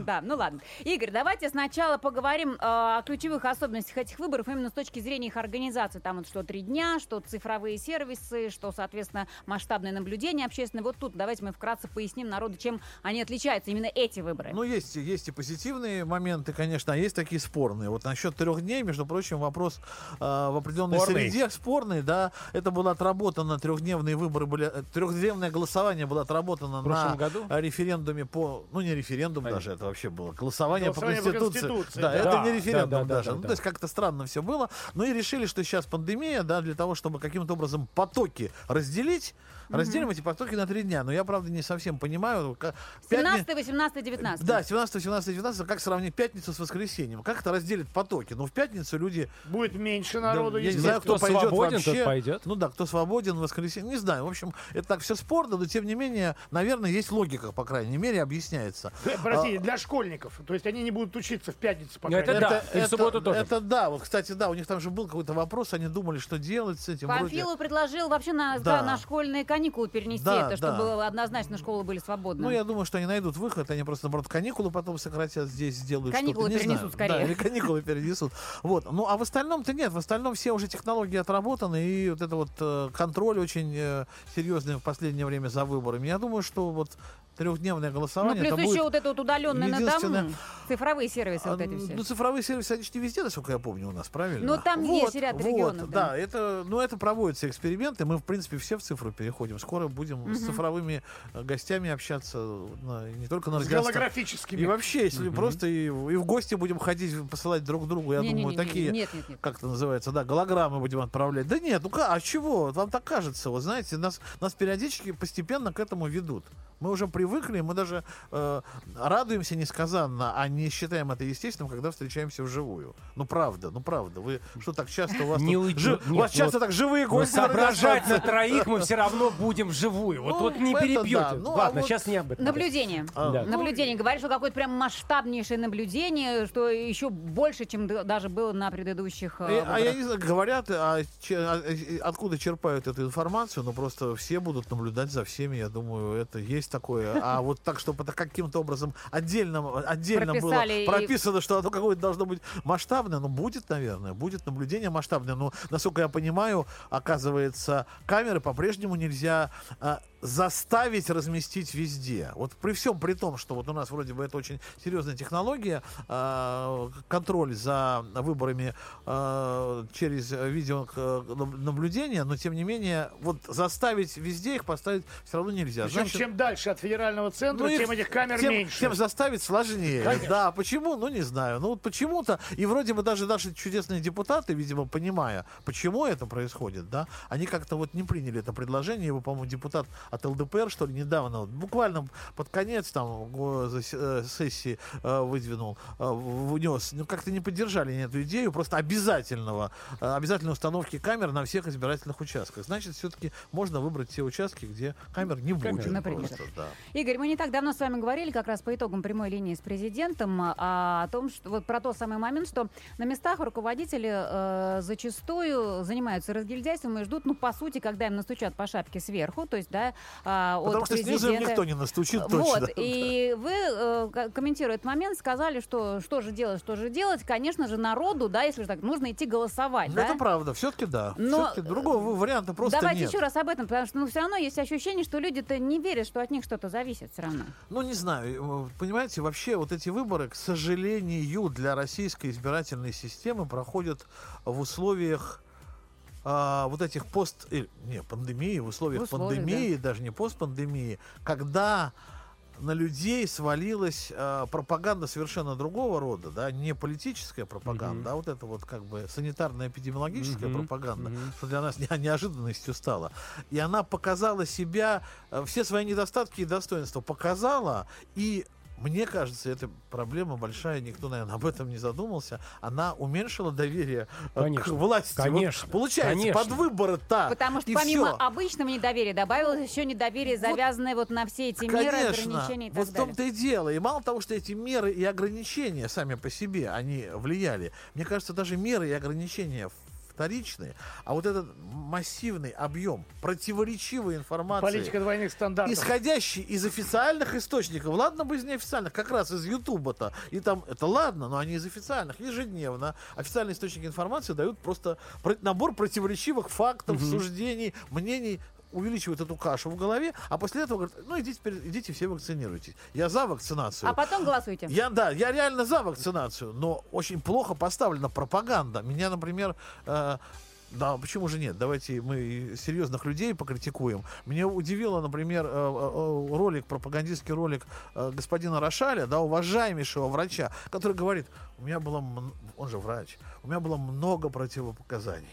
Да, ну ладно. Игорь, давайте сначала поговорим э, о ключевых особенностях этих выборов именно с точки зрения их организации. Там вот что три дня, что цифровые сервисы, что, соответственно, масштабное наблюдение общественное. Вот тут давайте мы вкратце поясним народу, чем они отличаются, именно эти выборы. Ну, есть, есть и позитивные моменты, конечно, а есть такие спорные. Вот насчет трех дней, между прочим, вопрос э, в определенной Спорный. среде спорный, да. Это было отработано, трехдневные выборы были, э, трехдневное голосование было отработано В прошлом на году? референдуме по, ну, не референдум даже, это вообще было, голосование, Голосование по по Конституции. Конституции, Да, да. это Да, не референдум да, да, даже. да, ну, да. то есть как-то странно все было. Ну и решили, что сейчас пандемия, да, для того, чтобы каким-то образом потоки разделить, разделим эти потоки на три дня. Но я, правда, не совсем понимаю. как- пятни- 17, 18, 19. да, 17, 17, 19, как сравнить пятницу с воскресеньем? Как это разделит потоки? Ну, в пятницу люди... Будет меньше да, народу. я не знаю, кто, Кто пойдет свободен, вообще. тот пойдет. Ну да, кто свободен в воскресенье, не знаю. В общем, это так все спорно, но тем не менее, наверное, есть логика, по крайней мере, объясняется. Э, Простите, для школьников. То есть они не будут учиться в пятницу, по Ну, крайней это мере. да. и в субботу тоже. Это да, вот, кстати, да, у них там же был какой-то вопрос, они думали, что делать с этим. вроде- Панфилов предложил вообще на, Да. да, на школьные каникулы перенести Да, это, чтобы да. однозначно школы были свободны. Ну, я думаю, что они найдут выход, они просто, наоборот, каникулы потом сократят здесь, сделают Каникулы перенесут знаю. скорее. Да, или каникулы перенесут. Вот. Ну, а в остальном-то нет, в остальном все уже технологии отработаны, и вот это вот э, контроль очень э, серьезный в последнее время за выборами. Я думаю, что вот трехдневное Ну, голосование, плюс это еще будет... вот это вот удаленное на единственное- дому, цифровые сервисы А, вот эти все. Ну, цифровые сервисы, они же не везде, насколько я помню, у нас, правильно? Ну, там есть ряд вот, регионов, да. Да, это, ну, это проводятся эксперименты. Мы, в принципе, все в цифру переходим. Скоро будем с цифровыми э, гостями общаться на- не только на С радиостанции. голографическими. И вообще, если просто и, в- и в гости будем ходить, посылать друг другу, я Не-не-не-не, думаю, такие, нет, нет, нет. как это называется, да, голограммы будем отправлять. Да нет, ну а чего? Вам так кажется, вот знаете, нас, нас периодически постепенно к этому ведут. Мы уже привыкли, мы даже э, радуемся несказанно, а не считаем это естественным, когда встречаемся вживую. Ну правда, ну правда. Вы что так часто у вас Не тут уйдет, жи- у нет, вас часто вот- так живые гости. на соображать на троих мы все равно будем вживую. Вот, Ну, вот не перебьете. да. Ну, а Ладно, вот сейчас не об этом. Наблюдение. А, Да. Наблюдение. Говоришь, что какое-то прям масштабнейшее наблюдение, что еще больше, чем даже было на предыдущих э, А я не знаю, говорят, а че- а, откуда черпают эту информацию, но просто все будут наблюдать за всеми, я думаю, это есть такое. А вот так, чтобы это каким-то образом отдельно, отдельно было прописано, что оно какое-то должно быть масштабное, ну, будет, наверное, будет наблюдение масштабное, но, насколько я понимаю, оказывается, камеры по-прежнему нельзя а, заставить разместить везде. Вот при всем при том, что вот у нас вроде бы это очень серьезная технология, а, контроль за выборами а, через видеонаблюдение, но тем не менее вот заставить везде их поставить все равно нельзя. Причем Значит, чем дальше от федерального центра, ну, тем этих камер тем, меньше. тем заставить сложнее. Конечно. Да, почему? Ну, не знаю. Ну, вот почему-то, и вроде бы даже наши чудесные депутаты, видимо, понимая, почему это происходит, да, они как-то вот не приняли это предложение. Его, по-моему, депутат от ЛДПР, что ли, недавно, буквально под конец там э, сессии э, выдвинул, э, внес. Ну, как-то не поддержали эту идею просто обязательного, обязательной установки камер на всех избирательных участках. Значит, все-таки можно выбрать те участки, где камер не будет. Например. просто, да. Игорь, мы не так давно с вами говорили как раз по итогам прямой линии с президентом о том, что вот про тот самый момент, что на местах руководители э, зачастую занимаются разгильдяйством и ждут, ну, по сути, когда им настучат по шапке сверху, то есть, да, а, от Потому что снизу им никто не настучит Вот, точно. и вы, э, ко- комментируя этот момент, сказали, что что же делать, что же делать. Конечно же, народу, да, если же так, нужно идти голосовать, Ну, да? Это правда, все-таки да. Но- Все-таки другого варианта просто Давайте нет. еще раз об этом, потому что ну, все равно есть ощущение, что люди-то не верят, что от них что-то зависит все равно. Ну, не знаю, э, понимаете, вообще вот эти выборы, к сожалению, для российской избирательной системы проходят в условиях а, вот этих пост... э, не, пандемии, в условиях, В условиях, пандемии, даже не постпандемии, когда на людей свалилась а, пропаганда совершенно другого рода, да, не политическая пропаганда, а вот это вот как бы санитарно-эпидемиологическая Мгм, пропаганда, мгм. что для нас не- неожиданностью стало. И она показала себя, э, все свои недостатки и достоинства показала, и мне кажется, эта проблема большая, никто, наверное, об этом не задумался. Она уменьшила доверие э, к Конечно, власти. Вот конечно, получается, конечно. под выборы-то. Потому что и помимо всё. обычного недоверия добавилось еще недоверие, завязанное вот, на все эти меры, Конечно, ограничения и так вот в далее. том-то и дело. И мало того, что эти меры и ограничения сами по себе, они влияли. Мне кажется, даже меры и ограничения вторичные, а вот этот массивный объем противоречивой информации, Политика двойных стандартов. исходящий из официальных источников, ладно бы из неофициальных, как раз из Ютуба-то, и там, это ладно, но они из официальных, ежедневно, официальные источники информации дают просто про- набор противоречивых фактов, суждений, мнений, увеличивают эту кашу в голове, а после этого говорят, ну идите, идите все вакцинируйтесь. Я за вакцинацию. А потом голосуйте. Я, да, я реально за вакцинацию, но очень плохо поставлена пропаганда. Меня, например, э, да, почему же нет? Давайте мы серьезных людей покритикуем. Меня удивило, например, э, э, ролик, пропагандистский ролик э, господина Рошаля, да, уважаемейшего врача, который говорит, у меня было, он же врач, у меня было много противопоказаний,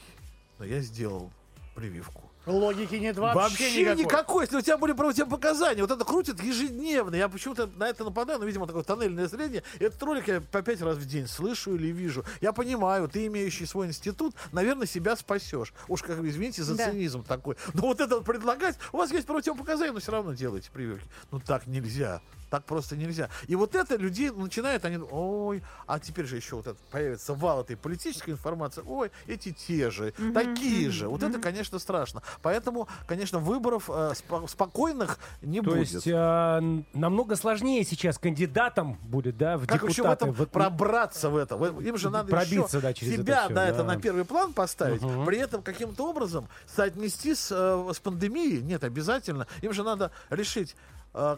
но я сделал прививку. Логики нет вообще, никакой. никакой. Если у тебя были противопоказания, вот это крутят ежедневно. Я почему-то на это нападаю, но, видимо, такое тоннельное зрение. Этот ролик я по пять раз в день слышу или вижу. Я понимаю, ты, имеющий свой институт, наверное, себя спасешь. Уж, как извините, за Да. цинизм такой. Но вот это вот предлагать, у вас есть противопоказания, но все равно делайте прививки. Ну так нельзя. Так просто нельзя. И вот это людей начинает, они, ой, а теперь же еще вот это появится вал этой политической информации, ой, эти те же, такие же. Вот это, конечно, страшно. Поэтому, конечно, выборов э, спо- спокойных не То будет. есть э, намного сложнее сейчас кандидатам будет, да, в как депутаты. еще в этом Вот, пробраться в это? Им же надо Пробиться, еще да, через это себя всё, да, это на первый план поставить, Мгм. при этом каким-то образом соотнести с, э, с пандемией. Нет, обязательно. Им же надо решить,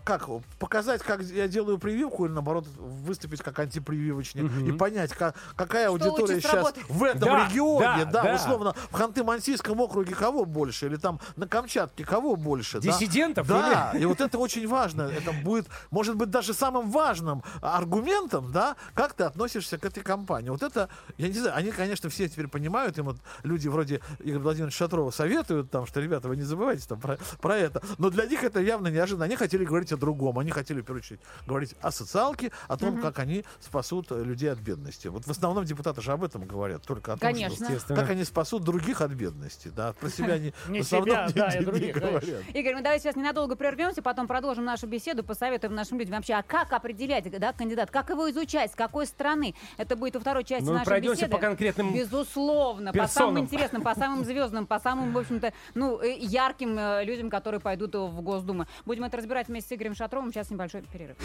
как показать, как я делаю прививку, или наоборот выступить как антипрививочник и понять, ка- какая Что аудитория сейчас сработает. в этом Да, регионе, да, да, да. условно, в Ханты-Мансийском округе кого больше, или там на Камчатке кого больше. да? Диссидентов Да, и вот это очень важно. Это будет, может быть, даже самым важным аргументом, да, как ты относишься к этой компании. Вот это, я не знаю, они, конечно, все теперь понимают, им вот люди вроде Игоря Владимировича Шатрова советуют, там, что, ребята, вы не забывайте там про, про это. Но для них это явно неожиданно. Они хотели говорить о другом. Они хотели, в первую очередь, говорить о социалке, о том, как они спасут э, людей от бедности. Вот в основном депутаты же об этом говорят, только о том, что- Конечно. естественно. как они спасут других от бедности, да, про себя они Не в основном себя, не- да, и не других, говорят. Игорь, мы давайте сейчас ненадолго прервемся, потом продолжим нашу беседу, посоветуем нашим людям вообще, а как определять, да, кандидат, как его изучать, с какой стороны. Это будет во второй части Ну, нашей пройдемся беседы. по конкретным Безусловно, по самым интересным, по самым звездным, по самым, в общем-то, ну, э, ярким э, людям, которые пойдут в Госдуму. Будем это разбирать вместе с Игорем Шатровым. Сейчас небольшой перерыв.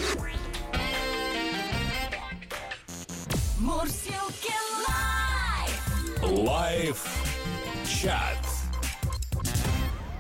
Мурзилки Live. Live чат.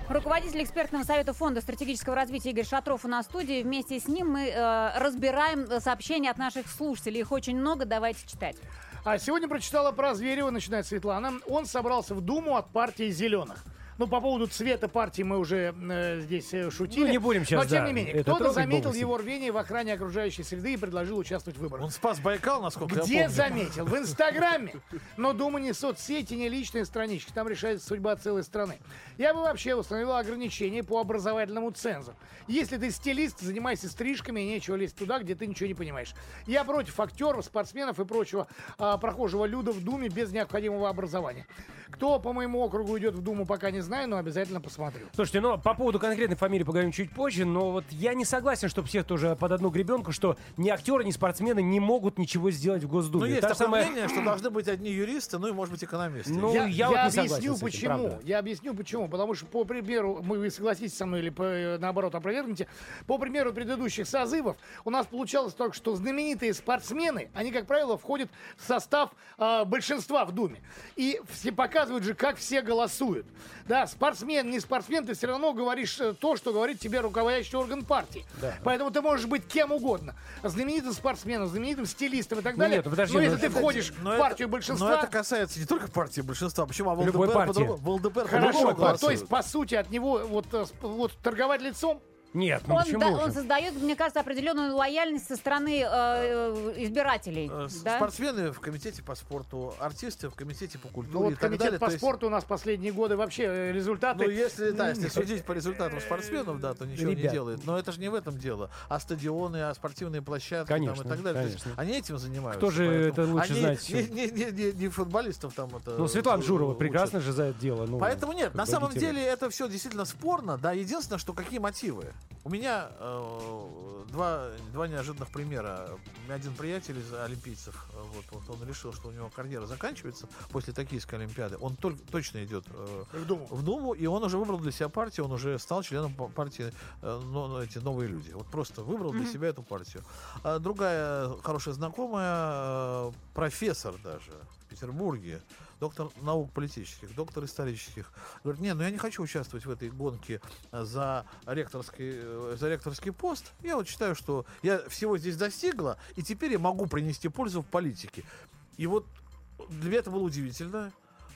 Руководитель экспертного совета Фонда стратегического развития Игорь Шатров у нас в студии. Вместе с ним мы э, разбираем сообщения от наших слушателей. Их очень много, давайте читать. А сегодня прочитала про Зверева, начинает Светлана. Он собрался в Думу от партии «Зеленых». Ну, по поводу цвета партии мы уже э, здесь э, шутили. Ну, не будем щас, Но, тем да, не менее, кто-то заметил его рвение в охране окружающей среды и предложил участвовать в выборах. Он спас Байкал, насколько я Где помню. заметил? В Инстаграме. Но Дума не соцсети, не личные странички. Там решается судьба целой страны. Я бы вообще установила ограничения по образовательному цензу. Если ты стилист, занимайся стрижками и нечего лезть туда, где ты ничего не понимаешь. Я против актеров, спортсменов и прочего а, прохожего люда в Думе без необходимого образования. Кто по моему округу идет в Думу, пока не знаю, но обязательно посмотрю. Слушайте, ну по поводу конкретной фамилии поговорим чуть позже, но вот я не согласен, чтобы всех тоже под одну гребенку, что ни актеры, ни спортсмены не могут ничего сделать в Ну, Госдуме. есть Та такое самая- мнение, что должны быть одни юристы, ну и, может быть, экономисты. Ну, я я вот не объясню согласен с этим, почему. правда. Я объясню почему. Потому что, по примеру, мы вы согласитесь со мной или по- э, наоборот опровергнете, по примеру предыдущих созывов, у нас получалось только, что знаменитые спортсмены, они, как правило, входят в состав э, большинства в Думе. И все показывают же, как все голосуют. Да, спортсмен, не спортсмен, ты все равно говоришь э, то, что говорит тебе руководящий орган партии. Поэтому ты можешь быть кем угодно. Знаменитым спортсменом, знаменитым стилистом и так Ну далее. нет, подожди, но ну если ты это- входишь Но в это- партию большинства... Но это касается не только партии большинства. Почему? А в ЛДПР по-другому- в Хорошо, а то есть, по сути, от него вот, э, вот торговать лицом? Нет, ну Он, почему да- же? он создает, мне кажется, определенную лояльность со стороны э, избирателей. Э, да? Спортсмены в комитете по спорту, артисты в комитете по культуре Ну, вот и так комитет далее. по есть, спорту у нас последние годы вообще э, результаты. Ну, если, да, если судить по результатам спортсменов, да, то ничего не Ребят. делает. Но это же не в этом дело. А стадионы, а спортивные площадки там, Конечно, и так далее. То есть конечно. они этим занимаются. Кто же это лучше они знает Не, не, не, не- не футболистов там это... Ну, Светлана э, Журова прекрасно же за это дело. Ну, Поэтому нет, на самом деле это все действительно спорно, да. Единственное, что какие мотивы. У меня э, два, два неожиданных примера. У меня один приятель из олимпийцев, э, вот, вот он решил, что у него карьера заканчивается после Токийской Олимпиады. Он только, точно идет э, В Думу. в Думу, и он уже выбрал для себя партию, он уже стал членом па- партии э, но- но эти новые люди. Вот просто выбрал для себя эту партию. А другая хорошая знакомая, э, профессор даже в Петербурге, доктор наук политических, доктор исторических, говорит, не, ну я не хочу участвовать в этой гонке э, за ректорский, э, за ректорский пост. Я вот считаю, что я всего здесь достигла, и теперь я могу принести пользу в политике. И вот для меня это было удивительно.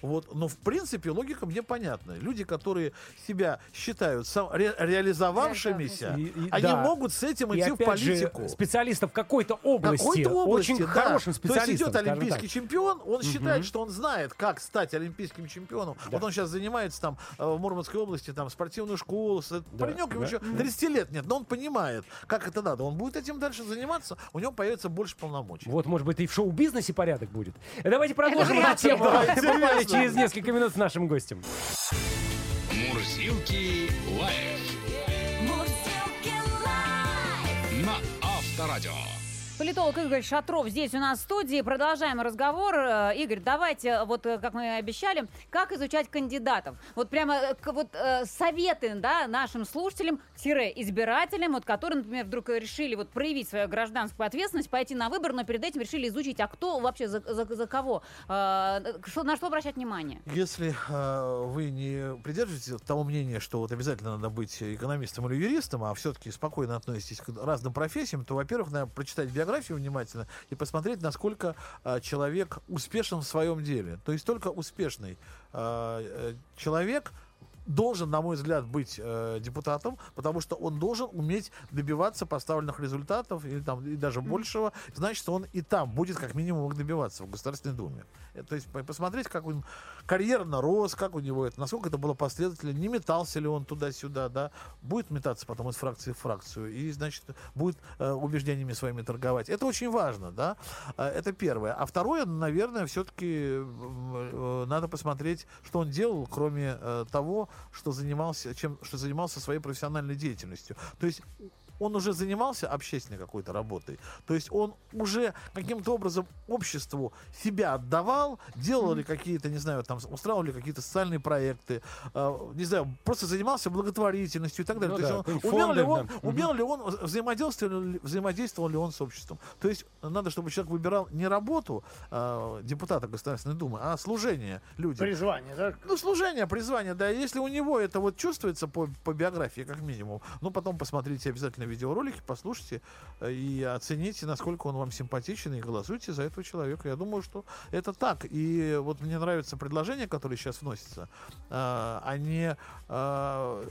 Вот. Но, в принципе, логика мне понятна. Люди, которые себя считают сам, ре- реализовавшимися, И- и- они да. могут с этим И идти в опять же, политику. специалистов какой-то области, Какой-то области, очень да. хорошим То специалистом. есть идет олимпийский так. чемпион, он считает, что он знает, как стать олимпийским чемпионом. Вот он сейчас занимается там э, в Мурманской области, там спортивную школу. С- Паренек ему да. еще 30 лет нет, но он понимает, как это надо. Он будет этим дальше заниматься, у него появится больше полномочий. Вот, может быть, и в шоу-бизнесе порядок будет. Давайте продолжим эту тему Да. Через несколько минут с нашим гостем. Мурзилки лайф Мурзилки лайф. на Авторадио. Политолог Игорь Шатров здесь у нас в студии. Продолжаем разговор. Э, Игорь, давайте, вот э, как мы и обещали, как изучать кандидатов. Вот прямо э, вот э, советы да, нашим слушателям, тире избирателям, вот, которые, например, вдруг решили вот проявить свою гражданскую ответственность, пойти на выбор, но перед этим решили изучить, а кто вообще за, за- за кого, Э, на что обращать внимание. Если э, вы не придерживаетесь того мнения, что вот обязательно надо быть экономистом или юристом, а все-таки спокойно относитесь к разным профессиям, то, во-первых, надо прочитать биографию внимательно и посмотреть, насколько э, человек успешен в своем деле. То есть только успешный э, э, человек должен, на мой взгляд, быть э, депутатом, потому что он должен уметь добиваться поставленных результатов или там и даже большего. Значит, он и там будет как минимум их добиваться в Государственной Думе. Э, То есть по- посмотреть, как он карьерно рос, как у него это, насколько это было последовательно, не метался ли он туда-сюда, да, будет метаться потом из фракции в фракцию и, значит, будет э, убеждениями своими торговать. Это очень важно, да. Э, Это первое. А второе, наверное, все-таки надо посмотреть, что он делал, кроме э, того, что занимался, чем, что занимался своей профессиональной деятельностью. То есть он уже занимался общественной какой-то работой. То есть он уже каким-то образом обществу себя отдавал, делал ли какие-то, не знаю, там, устраивал ли какие-то социальные проекты, э, не знаю, просто занимался благотворительностью и так далее. Ну То да, есть он, умел, ли он, да. умел ли он, взаимодействовал ли, взаимодействовал ли он с обществом. То есть надо, чтобы человек выбирал не работу э, депутата Государственной Думы, а служение людям. Призвание, да? Ну, служение, призвание, да. Если у него это вот чувствуется по, по биографии, как минимум, ну, потом посмотрите обязательно видеоролики, послушайте э, и оцените, насколько он вам симпатичен, и голосуйте за этого человека. Я думаю, что это так. И вот мне нравятся предложения, которые сейчас вносятся. Э, они э,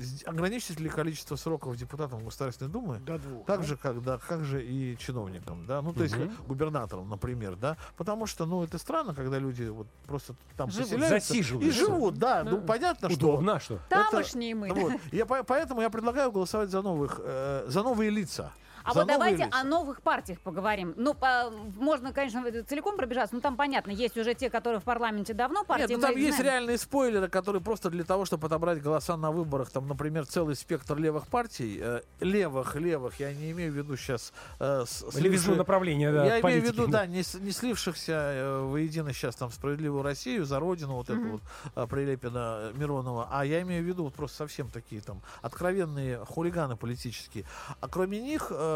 с- ограничить ли количество сроков депутатам Государственной Думы? До двух. Так да? же, как, да, как же и чиновникам, да, ну, то есть Мгм. как губернаторам, например, да, потому что, ну, это странно, когда люди вот просто там Живут. поселяются и живут, да, ну, понятно, что... Удобно, а что? Тамошние мы. Вот. Я, по- поэтому я предлагаю голосовать за новых, э, за новые лица. А За вот давайте лица. о новых партиях поговорим. Ну, по- можно, конечно, целиком пробежаться, но там понятно, есть уже те, которые в парламенте давно, партии Нет, ну там есть знаем. реальные спойлеры, которые просто для того, чтобы отобрать голоса на выборах, там, например, целый спектр левых партий, э, левых, левых, я не имею в виду сейчас... Э, с- Левизну направления, да, Я имею в политики. виду, да, не, не слившихся э, воедино сейчас там «Справедливую Россию», «За Родину», вот это вот э, Прилепина, э, Миронова, а я имею в виду вот просто совсем такие там откровенные хулиганы политические. А кроме них э,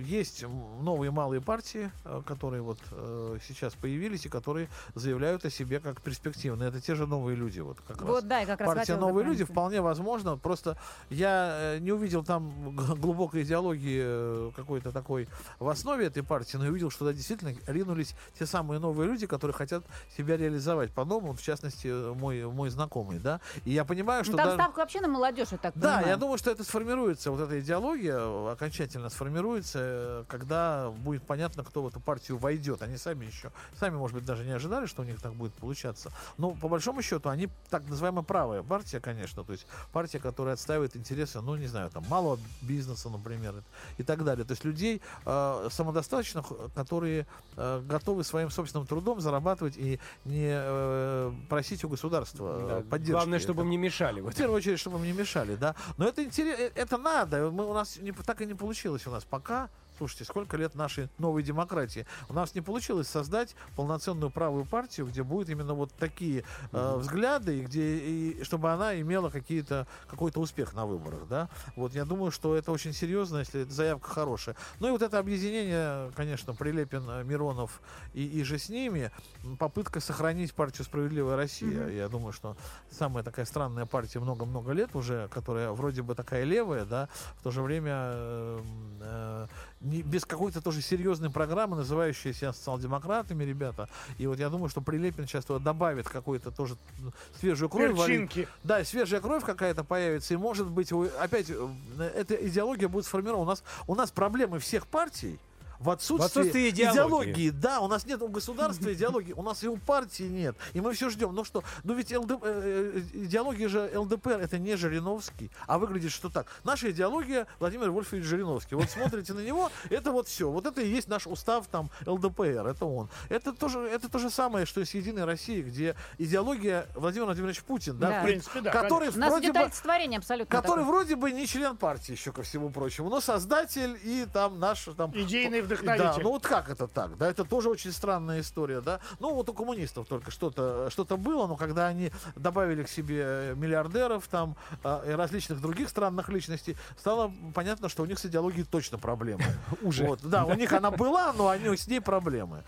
есть м- новые малые партии, э, которые вот э, сейчас появились и которые заявляют о себе как перспективные. Это те же новые люди, вот как раз. Вот, да, я как раз Партия «Новые люди» вполне возможно. Просто я э, не увидел там глубокой идеологии э, какой-то такой в основе этой партии, но увидел, что туда действительно ринулись те самые новые люди, которые хотят себя реализовать по-новому, в частности, э, мой, мой знакомый, да. И я понимаю, что Ну, там даже- ставка вообще на молодежь, я так да, понимаю. я думаю, что это сформируется, вот эта идеология э, окончательно сформируется, э, когда будет понятно, кто в эту партию войдет. Они сами еще, сами, может быть, даже не ожидали, что у них так будет получаться. Но по большому счету они так называемая правая партия, конечно, то есть партия, которая отстаивает интересы, ну, не знаю, там, малого бизнеса, например, и так далее. То есть людей э, самодостаточных, которые э, готовы своим собственным трудом зарабатывать и не э, просить у государства э, Да, поддержки. Главное, чтобы им не мешали. В первую очередь, чтобы им не мешали, да. Но это интересно, это надо. Мы, у нас не, так и не получилось у нас пока. Слушайте, сколько лет нашей новой демократии? У нас не получилось создать полноценную правую партию, где будут именно вот такие э, взгляды, и где и чтобы она имела какие-то какой-то успех на выборах, да. Вот я думаю, что это очень серьезно, если заявка хорошая. Ну и вот это объединение, конечно, Прилепин, э, Миронов и, и же с ними, попытка сохранить партию «Справедливая Россия». Я думаю, что самая такая странная партия много-много лет уже, которая вроде бы такая левая, да, в то же время э, э, не, без какой-то тоже серьезной программы, называющей себя социал-демократами, ребята. И вот я думаю, что Прилепин сейчас туда добавит какую-то тоже м, свежую кровь. Перчинки. да, свежая кровь какая-то появится, и может быть, опять э, эта идеология будет сформирована. У нас, у нас проблемы всех партий в отсутствии, В отсутствии идеологии. Да, у нас нет у государства идеологии, у нас и у партии нет. И мы все ждем. Ну что, ну ведь ЛД, э, э, идеология же ЛДПР, это не Жириновский, а выглядит, что так. Наша идеология Владимир Вольфович Жириновский. Вот смотрите на него, это вот все. Вот это и есть наш устав там ЛДПР, это он. Это тоже, это то же самое, что и с Единой Россией, где идеология Владимир Владимирович Путин, да, Да. в В при- принципе, да, который У нас вроде бы олицетворение абсолютно который такое. вроде бы не член партии еще ко всему прочему, но создатель и там наш там Идейный Да, вдохновитель. ну вот как это так? Да, это тоже очень странная история, да. Ну вот у коммунистов только что-то что было, но когда они добавили к себе миллиардеров там а, и различных других странных личностей, стало понятно, что у них с идеологией точно проблемы. Уже. Вот, да, у них она была, но они с ней проблемы.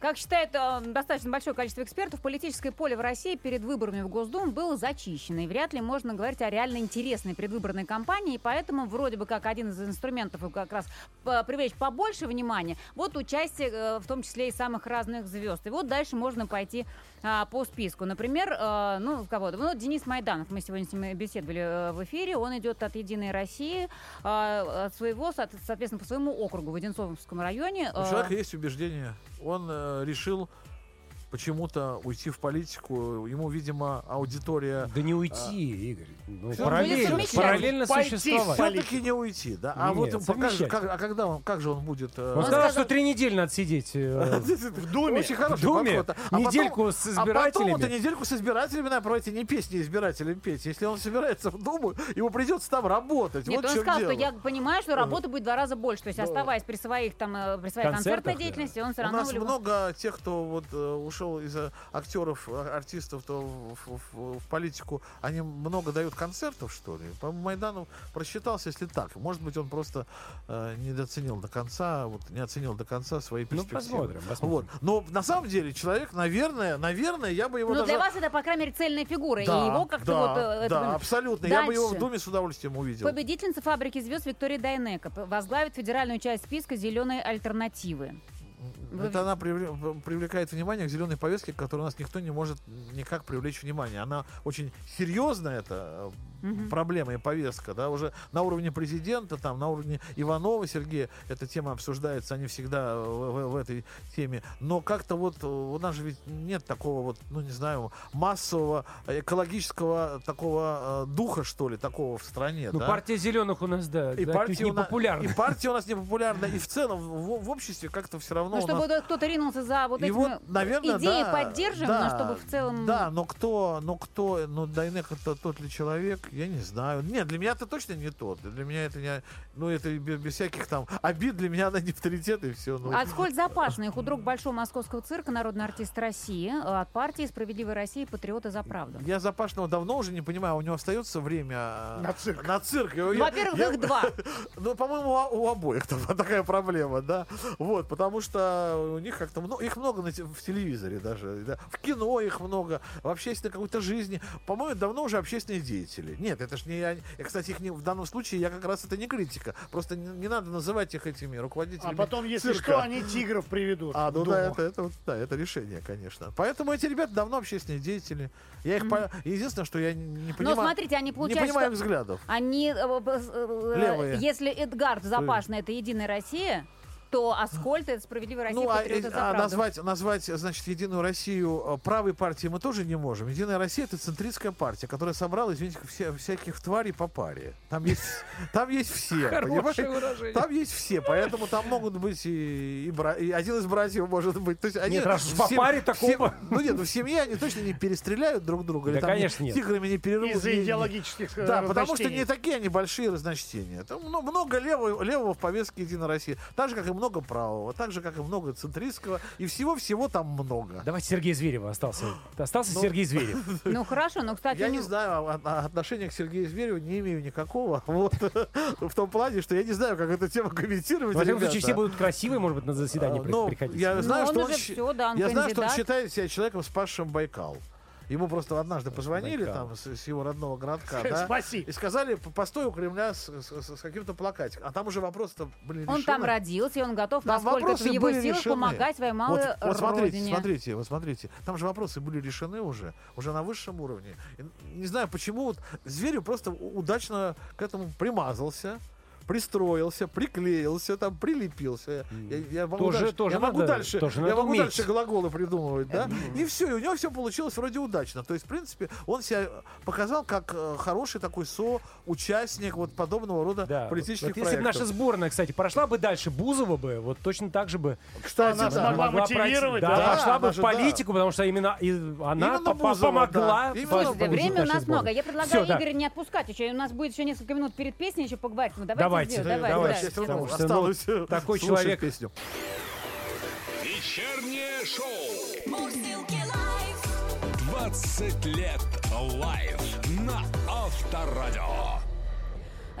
Как считает э, достаточно большое количество экспертов, политическое поле в России перед выборами в Госдуму было зачищено. И вряд ли можно говорить о реально интересной предвыборной кампании. И поэтому вроде бы как один из инструментов как раз привлечь побольше внимания, вот участие э, в том числе и самых разных звезд. И вот дальше можно пойти а, по списку. Например, э, ну, кого-то. Ну, Денис Майданов, мы сегодня с ним беседовали э, в эфире, он идет от «Единой России», а, от своего, соот- соответственно, по своему округу в Одинцовском районе. У э, человека есть убеждение. Он решил почему-то уйти в политику. Ему, видимо, аудитория Да не уйти, Игорь. Ну, параллельно, параллельно Пойти существовать. все-таки не уйти, да? А Нет, вот он- как, а когда он, как же он будет? э, Он сказал, что три недели надо сидеть. э, в Думе. Очень хороший В Думе? А потом- Недельку с А потом избирателями? недельку с избирателями надо проводить, не песни избирателям петь. Если он собирается в Думу, ему придется там работать. Нет, вот он сказал, дело. что я понимаю, что работы будет в два раза больше. То есть, оставаясь при своих там, э, при своей концертной деятельности, он все У равно нас в любом- много тех, кто вот э, ушел из э, актеров, а- артистов, то в, в- в политику, они много дают концертов, что ли. По-моему, Майданов просчитался, если так. Может быть, он просто э, недооценил до конца, вот не оценил до конца свои Ну, перспективы. посмотрим, посмотрим. Вот. Но на самом деле человек, наверное, наверное, я бы его Но даже... для вас это, по крайней мере, цельная фигура. Да, и его как-то да, вот... э, это- да, абсолютно. Я бы его в Дальше. Думе с удовольствием увидел. Победительница фабрики звезд Виктория Дайнека возглавит федеральную часть списка «Зеленые альтернативы». Вы- Это она привле- привлекает внимание к зеленой повестке, к которой у нас никто не может никак привлечь внимание. Она очень серьезно это проблема и повестка, да, уже на уровне президента, там, на уровне Иванова Сергея эта тема обсуждается, они всегда в, в- в этой теме, но как-то вот э, у нас же ведь нет такого вот, ну, не знаю, массового экологического такого э, духа, что ли, такого в стране, Ну, да. партия зеленых у нас, да, И да, партия, не на- популярна. и партия у нас не популярна, и в целом в, в обществе как-то все равно Ну, чтобы нас- кто-то ринулся за вот и этими вот, наверное, идеи да, поддержим, да, но чтобы в целом... Да, но кто, но кто, ну Дайнек это тот ли человек, я не знаю. Нет, для меня это точно не тот. Для меня это не, ну это без, без всяких там обид, для меня она не авторитет и все. Ну, Аскольд Запашный, худрук Большого Московского цирка, народный артист России, э, от партии «Справедливая Россия. Патриоты за правду». я Запашного давно уже не понимаю, у него остается время э, На цирк. На цирк. Ну, Во-первых, я- их два. Ну, по-моему, у, у обоих там такая проблема, да. Вот, потому что у них как-то много, их много на в телевизоре даже, да. в кино их много, в общественной какой-то жизни. По-моему, давно уже общественные деятели. Нет, это ж не я, я, кстати, их не, в данном случае я как раз это не критика. Просто не, не надо называть их этими руководителями А потом, если цирка. что, они тигров приведут. А, ну да, это, это, да, это решение, конечно. Поэтому эти ребята давно общественные деятели. Я их по- Единственное, что я не Но понимаю. смотрите, они не получают, понимаю что их взглядов. они, э, э, э, Левые. если Эдгард Запашный это Единая Россия, то Аскольд это Справедливая Россия. Ну, а, Патриоты за а правду. назвать, назвать, значит, Единую Россию э, правой партией мы тоже не можем. Единая Россия это центристская партия, которая собрала, извините, все, всяких тварей по паре. Там есть, там есть все. Хорошее понимаете? выражение. Там есть все, поэтому там могут быть и, и бра- и один из братьев может быть. То есть они Нет, раз по паре такого- ну нет, ну в семье они точно не перестреляют друг друга. или Да, конечно, нет. Тиграми не перервут. Из-за идеологических э, да, потому что не такие они большие разночтения. Там мно- много левого, левого в повестке Единой России. Так же, как и много правого. Так же, как и много центристского. И всего-всего там много. Давайте Сергей Зверева остался. Остался Ну, Сергей Зверев. Ну хорошо, но, кстати, Я не знаю, а- а отношения к Сергею Звереву не имею никакого. Вот. В том плане, что я не знаю, как эту тему комментировать. Во всяком случае, все будут красивые, может быть, на заседание при- приходить. Я знаю, что он, считает себя человеком, спасшим Байкал. Ему просто однажды позвонили там с, с его родного городка, да, Спаси. и сказали, «П- постой у Кремля с, с- с каким-то плакатиком. А там уже вопросы-то были он решены. там родился, и он готов, Там насколько в его силах, решены. помогать своей малой вот, вот смотрите, родине. смотрите, вот смотрите. Там же вопросы были решены уже, уже на высшем уровне. И не знаю, почему вот Зверю просто удачно к этому примазался пристроился, приклеился, там прилепился. Я, я могу, Тоже- дальше, тоже я могу надо- дальше, тоже я могу уметь. дальше глаголы придумывать, да? И все, и у него все получилось вроде удачно. То есть, в принципе, он себя показал как э, хороший такой соучастник вот подобного рода Да. политических Вот если бы проектов. наша сборная, кстати, прошла бы дальше Бузова бы, вот точно так же бы Кстати, она да. смогла пройти- мотивировать, да, да. пошла бы в политику, потому что именно и она Именно Бузова, помогла. да. Именно времени у нас сборной. много. Я предлагаю да. Игоря не отпускать еще. У нас будет еще несколько минут перед песней еще поговорить. Ну, давайте, Давайте, давайте, давайте. да, Потому что, ну, такой человек. песню. Вечернее шоу. Мурзилки Live. 20 лет Live на Авторадио.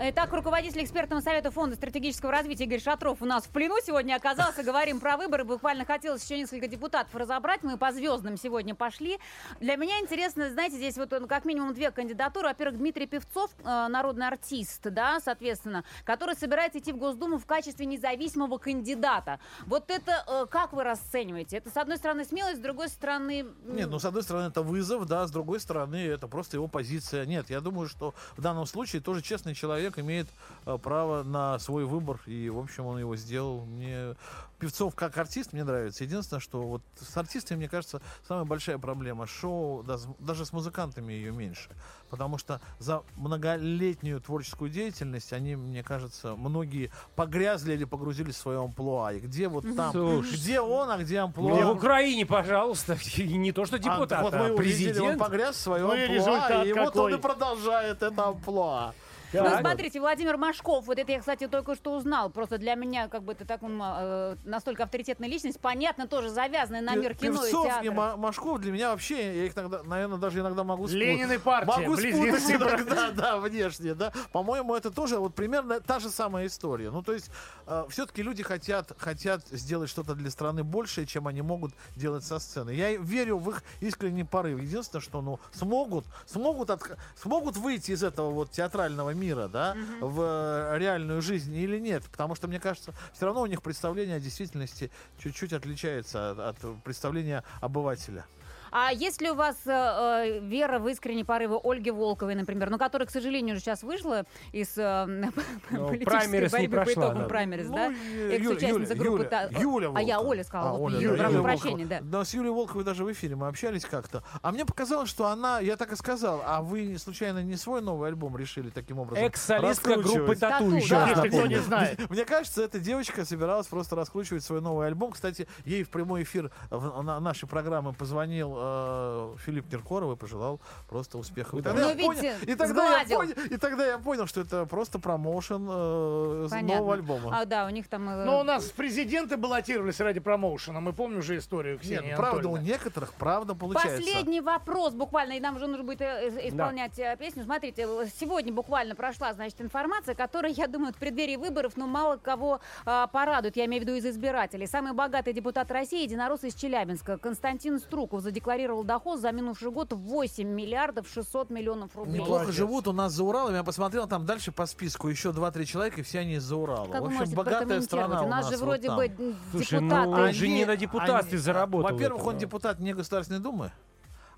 Итак, руководитель экспертного совета Фонда стратегического развития Игорь Шатров у нас в плену сегодня оказался. Говорим про выборы. Буквально хотелось еще несколько депутатов разобрать. Мы по звездам сегодня пошли. Для меня интересно, знаете, здесь вот ну, как минимум две кандидатуры. Во-первых, Дмитрий Певцов, э, народный артист, да, соответственно, который собирается идти в Госдуму в качестве независимого кандидата. Вот это э, как вы расцениваете? Это, с одной стороны, смелость, с другой стороны... Нет, ну, с одной стороны, это вызов, да, с другой стороны, это просто его позиция. Нет, я думаю, что в данном случае тоже честный человек имеет э, право на свой выбор, и, в общем, он его сделал. Мне Певцов как артист мне нравится. Единственное, что вот с артистами, мне кажется, самая большая проблема шоу, даже с музыкантами ее меньше. Потому что за многолетнюю творческую деятельность они, мне кажется, многие погрязли или погрузились в свое амплуа. И где вот там, Слушай. где он, а где амплуа? Ну, в Украине, пожалуйста, и не то что А, депутат, вот а, мы его видели, он президент. погряз в своем Ну и амплуа, результат и вот он и продолжает это амплуа. Ну, смотрите, Владимир Машков, вот это я, кстати, только что узнал. Просто для меня, как бы, это так, он, э, настолько авторитетная личность. Понятно, тоже завязанный на мир кино и Певцов и театра. Ма- Машков для меня вообще, я их иногда, наверное, даже иногда могу спутать. Ленин и партия, Могу спутать иногда, да, внешне, да. По-моему, это тоже вот примерно та же самая история. Ну, то есть, все-таки люди хотят, хотят сделать что-то для страны большее, чем они могут делать со сцены. Я верю в их искренний порыв. Единственное, что, ну, смогут, смогут, отх- смогут выйти из этого вот театрального мира, да, в э, реальную жизнь или нет. Потому что, мне кажется, все равно у них представление о действительности чуть-чуть отличается от, от представления обывателя. А есть ли у вас э, э, вера в искренние порывы Ольги Волковой, например, ну, которая, к сожалению, уже сейчас вышла из э, Ну, политической борьбы по прошла, итогам да. праймерис, Ну, да? Экс-участница Юля- группы... Юля- та- Юля А я. Оля сказала, А, Оля, Юля, да, прошу Юля прощения, да. Да, с Юлией Волковой даже в эфире мы общались как-то. А мне показалось, что она, я так и сказал, а вы случайно не свой новый альбом решили таким образом Экс-солистка группы раскручивать? Тату, да. Если кто не знает. Мне кажется, эта девочка собиралась просто раскручивать свой новый альбом. Кстати, ей в прямой эфир в- на нашей программы позвонил э, Филипп Киркоров и пожелал просто успехов. И тогда, Ну, я понял, и, тогда я понял, и тогда я понял, что это просто промоушен э, Понятно. нового альбома. А, да, у них там... э, Но у нас президенты баллотировались ради промоушена. Мы помним же историю Нет, Ксении ну, правда, у некоторых правда получается. Последний вопрос буквально, и нам уже нужно будет э, э, исполнять э, песню. Смотрите, э, сегодня буквально прошла, значит, информация, которая, я думаю, в преддверии выборов, ну, мало кого а, порадует, я имею в виду из избирателей. Самый богатый депутат России, единорос из Челябинска, Константин Струков, задекларировал доход за минувший год в 8 миллиардов 600 миллионов рублей. Неплохо Молодец. живут у нас за Уралом. Я посмотрел там дальше по списку еще 2-3 человека, и все они из-за Урала. Как в общем, богатая страна У нас же вот вроде там. бы м, Слушай, ну, депутаты... он же не на депутатстве они- заработал Во-первых, он депутат не Государственной Думы,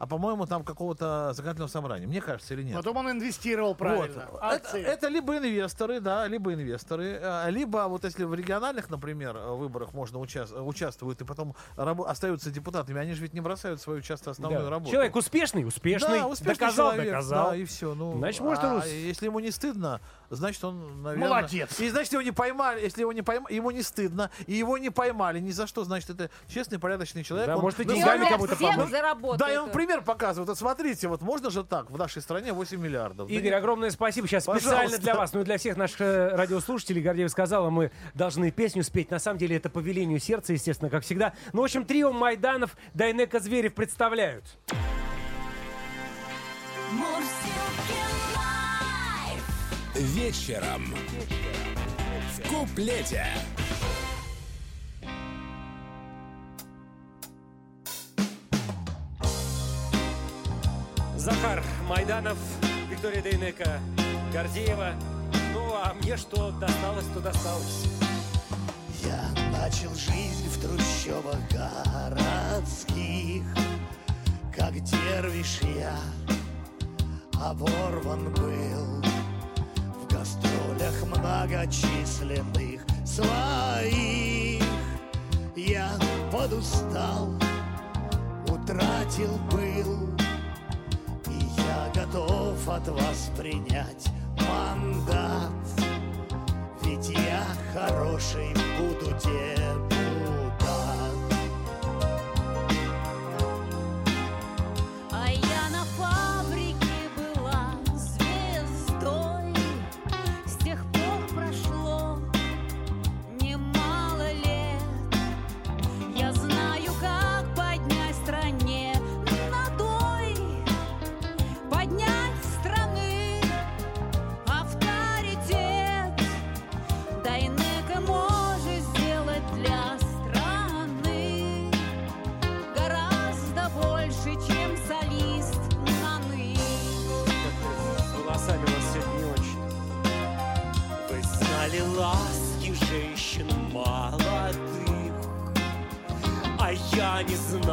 а, по-моему, там какого-то законодательного собрания. Мне кажется, или нет? Потом он инвестировал правильно. Вот. Это, Акции. это либо инвесторы, да, либо инвесторы, а, либо вот если в региональных, например, выборах можно участ- участвуют и потом рабо- остаются депутатами, они же ведь не бросают свою часто основную Да. работу. Человек успешный, успешный, да, успешный доказал, человек, доказал. Да, и все. Ну, Значит, может, а и ус- если ему не стыдно, значит, он, наверное... Молодец. И значит, его не поймали, если его не поймали, ему не стыдно, и его не поймали ни за что, значит, это честный, порядочный человек. Да, Он может, и деньгами кому-то заработает. Да, и он пример показывает. Вот смотрите, вот можно же так в нашей стране 8 миллиардов. Да Игорь, не- огромное спасибо. Сейчас Пожалуйста. специально для вас, ну и для всех наших э, радиослушателей, Гордеев сказала, мы должны песню спеть. На самом деле это по велению сердца, естественно, как всегда. Ну, в общем, трио Майданов, Дайнека Зверев представляют. Live. Вечером. В куплете. Захар Майданов, Виктория Дейнека, Гордеева. Ну, а мне что досталось, то досталось. Я начал жизнь в трущобах городских, Как дервиш я оборван был В гастролях многочисленных своих Я подустал, утратил был И я готов от вас принять мандат ведь я хороший буду депутат. Я не